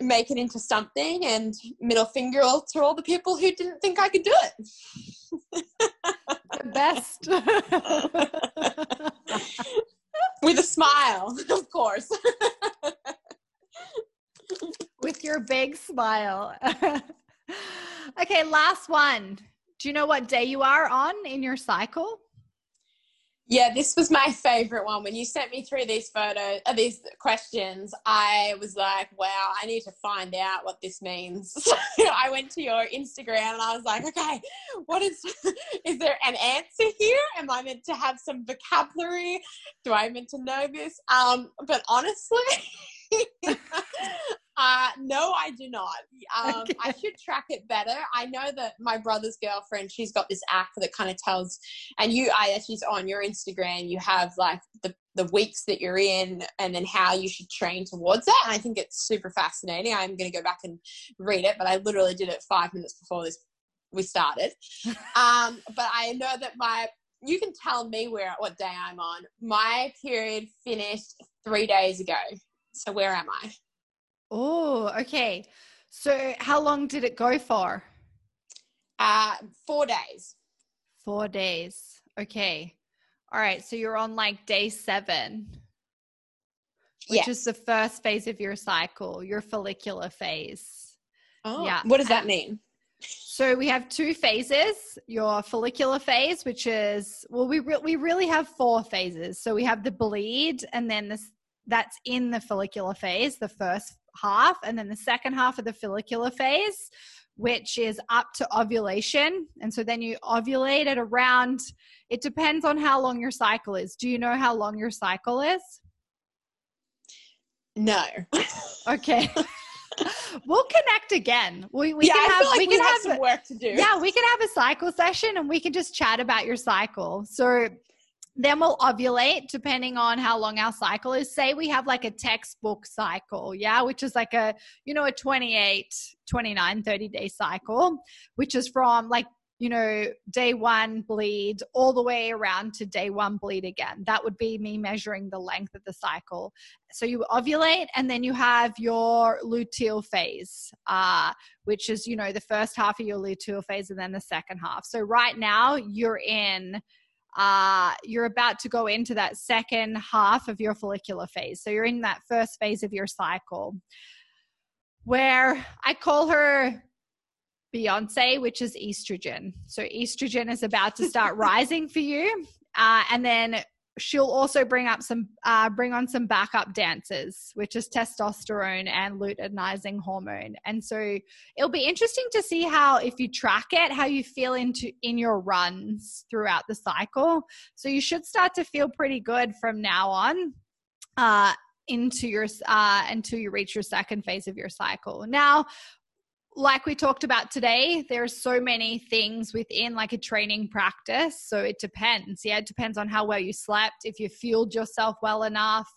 make it into something and middle finger to all the people who didn't think i could do it the best with a smile, of course. with your big smile. okay, last one. Do you know what day you are on in your cycle? Yeah, this was my favorite one. When you sent me through these photos, uh, these questions, I was like, wow, I need to find out what this means. I went to your Instagram and I was like, okay, what is, is there an answer here? Am I meant to have some vocabulary? Do I meant to know this? Um, but honestly, uh, no, I do not. Um, okay. I should track it better. I know that my brother's girlfriend, she's got this app that kind of tells, and you, I she's on your Instagram. You have like the the weeks that you're in, and then how you should train towards it. And I think it's super fascinating. I'm going to go back and read it, but I literally did it five minutes before this we started. um, but I know that my you can tell me where what day I'm on. My period finished three days ago. So where am I? Oh, okay. So how long did it go for? Uh, four days. Four days. Okay. All right. So you're on like day seven, which yes. is the first phase of your cycle, your follicular phase. Oh, yeah. What does that mean? So we have two phases. Your follicular phase, which is well, we re- we really have four phases. So we have the bleed, and then this that's in the follicular phase, the first half, and then the second half of the follicular phase, which is up to ovulation. And so then you ovulate at around, it depends on how long your cycle is. Do you know how long your cycle is? No. okay. we'll connect again. We, we yeah, can have like we, we can have, have some work to do. Yeah, we can have a cycle session and we can just chat about your cycle. So then we'll ovulate depending on how long our cycle is. Say we have like a textbook cycle, yeah, which is like a, you know, a 28, 29, 30 day cycle, which is from like, you know, day one bleed all the way around to day one bleed again. That would be me measuring the length of the cycle. So you ovulate and then you have your luteal phase, uh, which is, you know, the first half of your luteal phase and then the second half. So right now you're in uh, you're about to go into that second half of your follicular phase. So you're in that first phase of your cycle where I call her Beyonce, which is estrogen. So estrogen is about to start rising for you. Uh, and then she'll also bring up some uh, bring on some backup dancers which is testosterone and luteinizing hormone. And so it'll be interesting to see how if you track it how you feel into in your runs throughout the cycle. So you should start to feel pretty good from now on uh, into your uh, until you reach your second phase of your cycle. Now like we talked about today, there are so many things within like a training practice. So it depends. Yeah, it depends on how well you slept, if you fueled yourself well enough,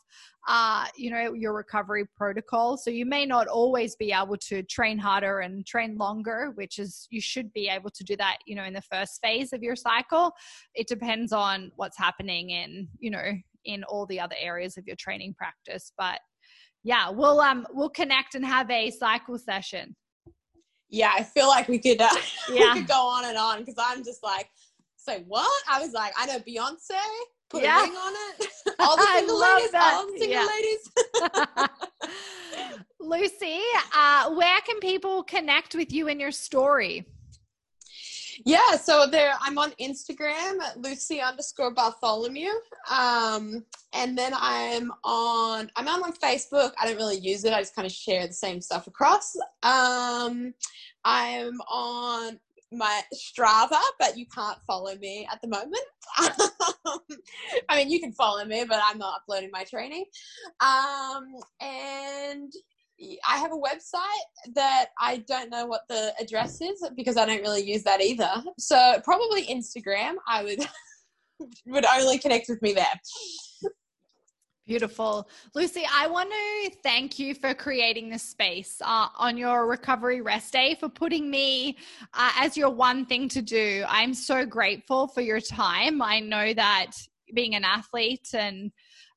uh, you know, your recovery protocol. So you may not always be able to train harder and train longer, which is you should be able to do that, you know, in the first phase of your cycle. It depends on what's happening in, you know, in all the other areas of your training practice. But yeah, we'll um we'll connect and have a cycle session yeah, I feel like we could uh, yeah. we could go on and on because I'm just like, say what? I was like, I know Beyonce put yeah. a ring on it. All the single ladies, that. all the single yeah. ladies. Lucy, uh, where can people connect with you and your story? Yeah, so there I'm on Instagram Lucy underscore Bartholomew. Um, and then I'm on I'm on, on Facebook. I don't really use it. I just kind of share the same stuff across. Um, I'm on my Strava, but you can't follow me at the moment. I mean, you can follow me, but I'm not uploading my training. Um, and I have a website that I don't know what the address is because I don't really use that either. So probably Instagram. I would would only connect with me there. Beautiful. Lucy, I want to thank you for creating this space uh, on your recovery rest day, for putting me uh, as your one thing to do. I'm so grateful for your time. I know that being an athlete and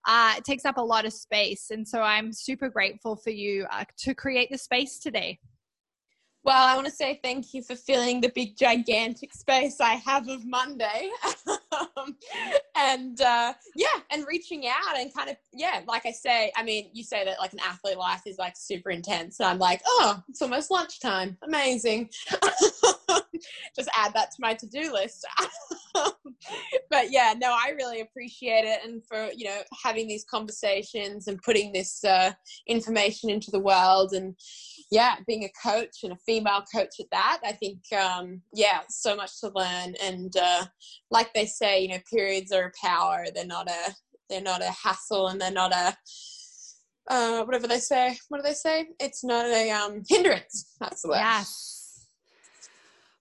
uh, it takes up a lot of space. And so I'm super grateful for you uh, to create the space today. Well, I want to say thank you for filling the big, gigantic space I have of Monday. um, and uh, yeah, and reaching out and kind of, yeah, like I say, I mean, you say that like an athlete life is like super intense. And I'm like, oh, it's almost lunchtime. Amazing. Just add that to my to do list. but yeah, no, I really appreciate it. And for, you know, having these conversations and putting this uh, information into the world and, yeah, being a coach and a female coach at that, I think, um, yeah, so much to learn. And uh, like they say, you know, periods are a power. They're not a, they're not a hassle, and they're not a, uh, whatever they say. What do they say? It's not a um, hindrance. That's the word. Yes.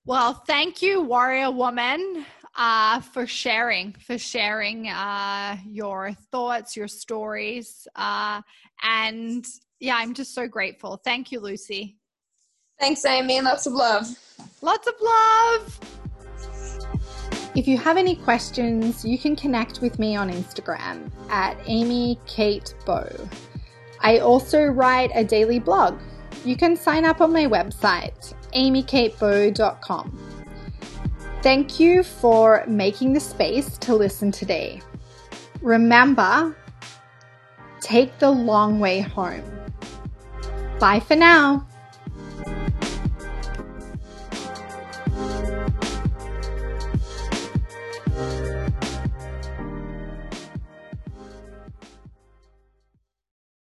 Well, thank you, warrior woman, uh, for sharing, for sharing uh, your thoughts, your stories, uh, and yeah, I'm just so grateful. Thank you, Lucy. Thanks, Amy. Lots of love. Lots of love. If you have any questions, you can connect with me on Instagram at Amy Kate Bow. I also write a daily blog. You can sign up on my website, amykatebow.com. Thank you for making the space to listen today. Remember, take the long way home. Bye for now.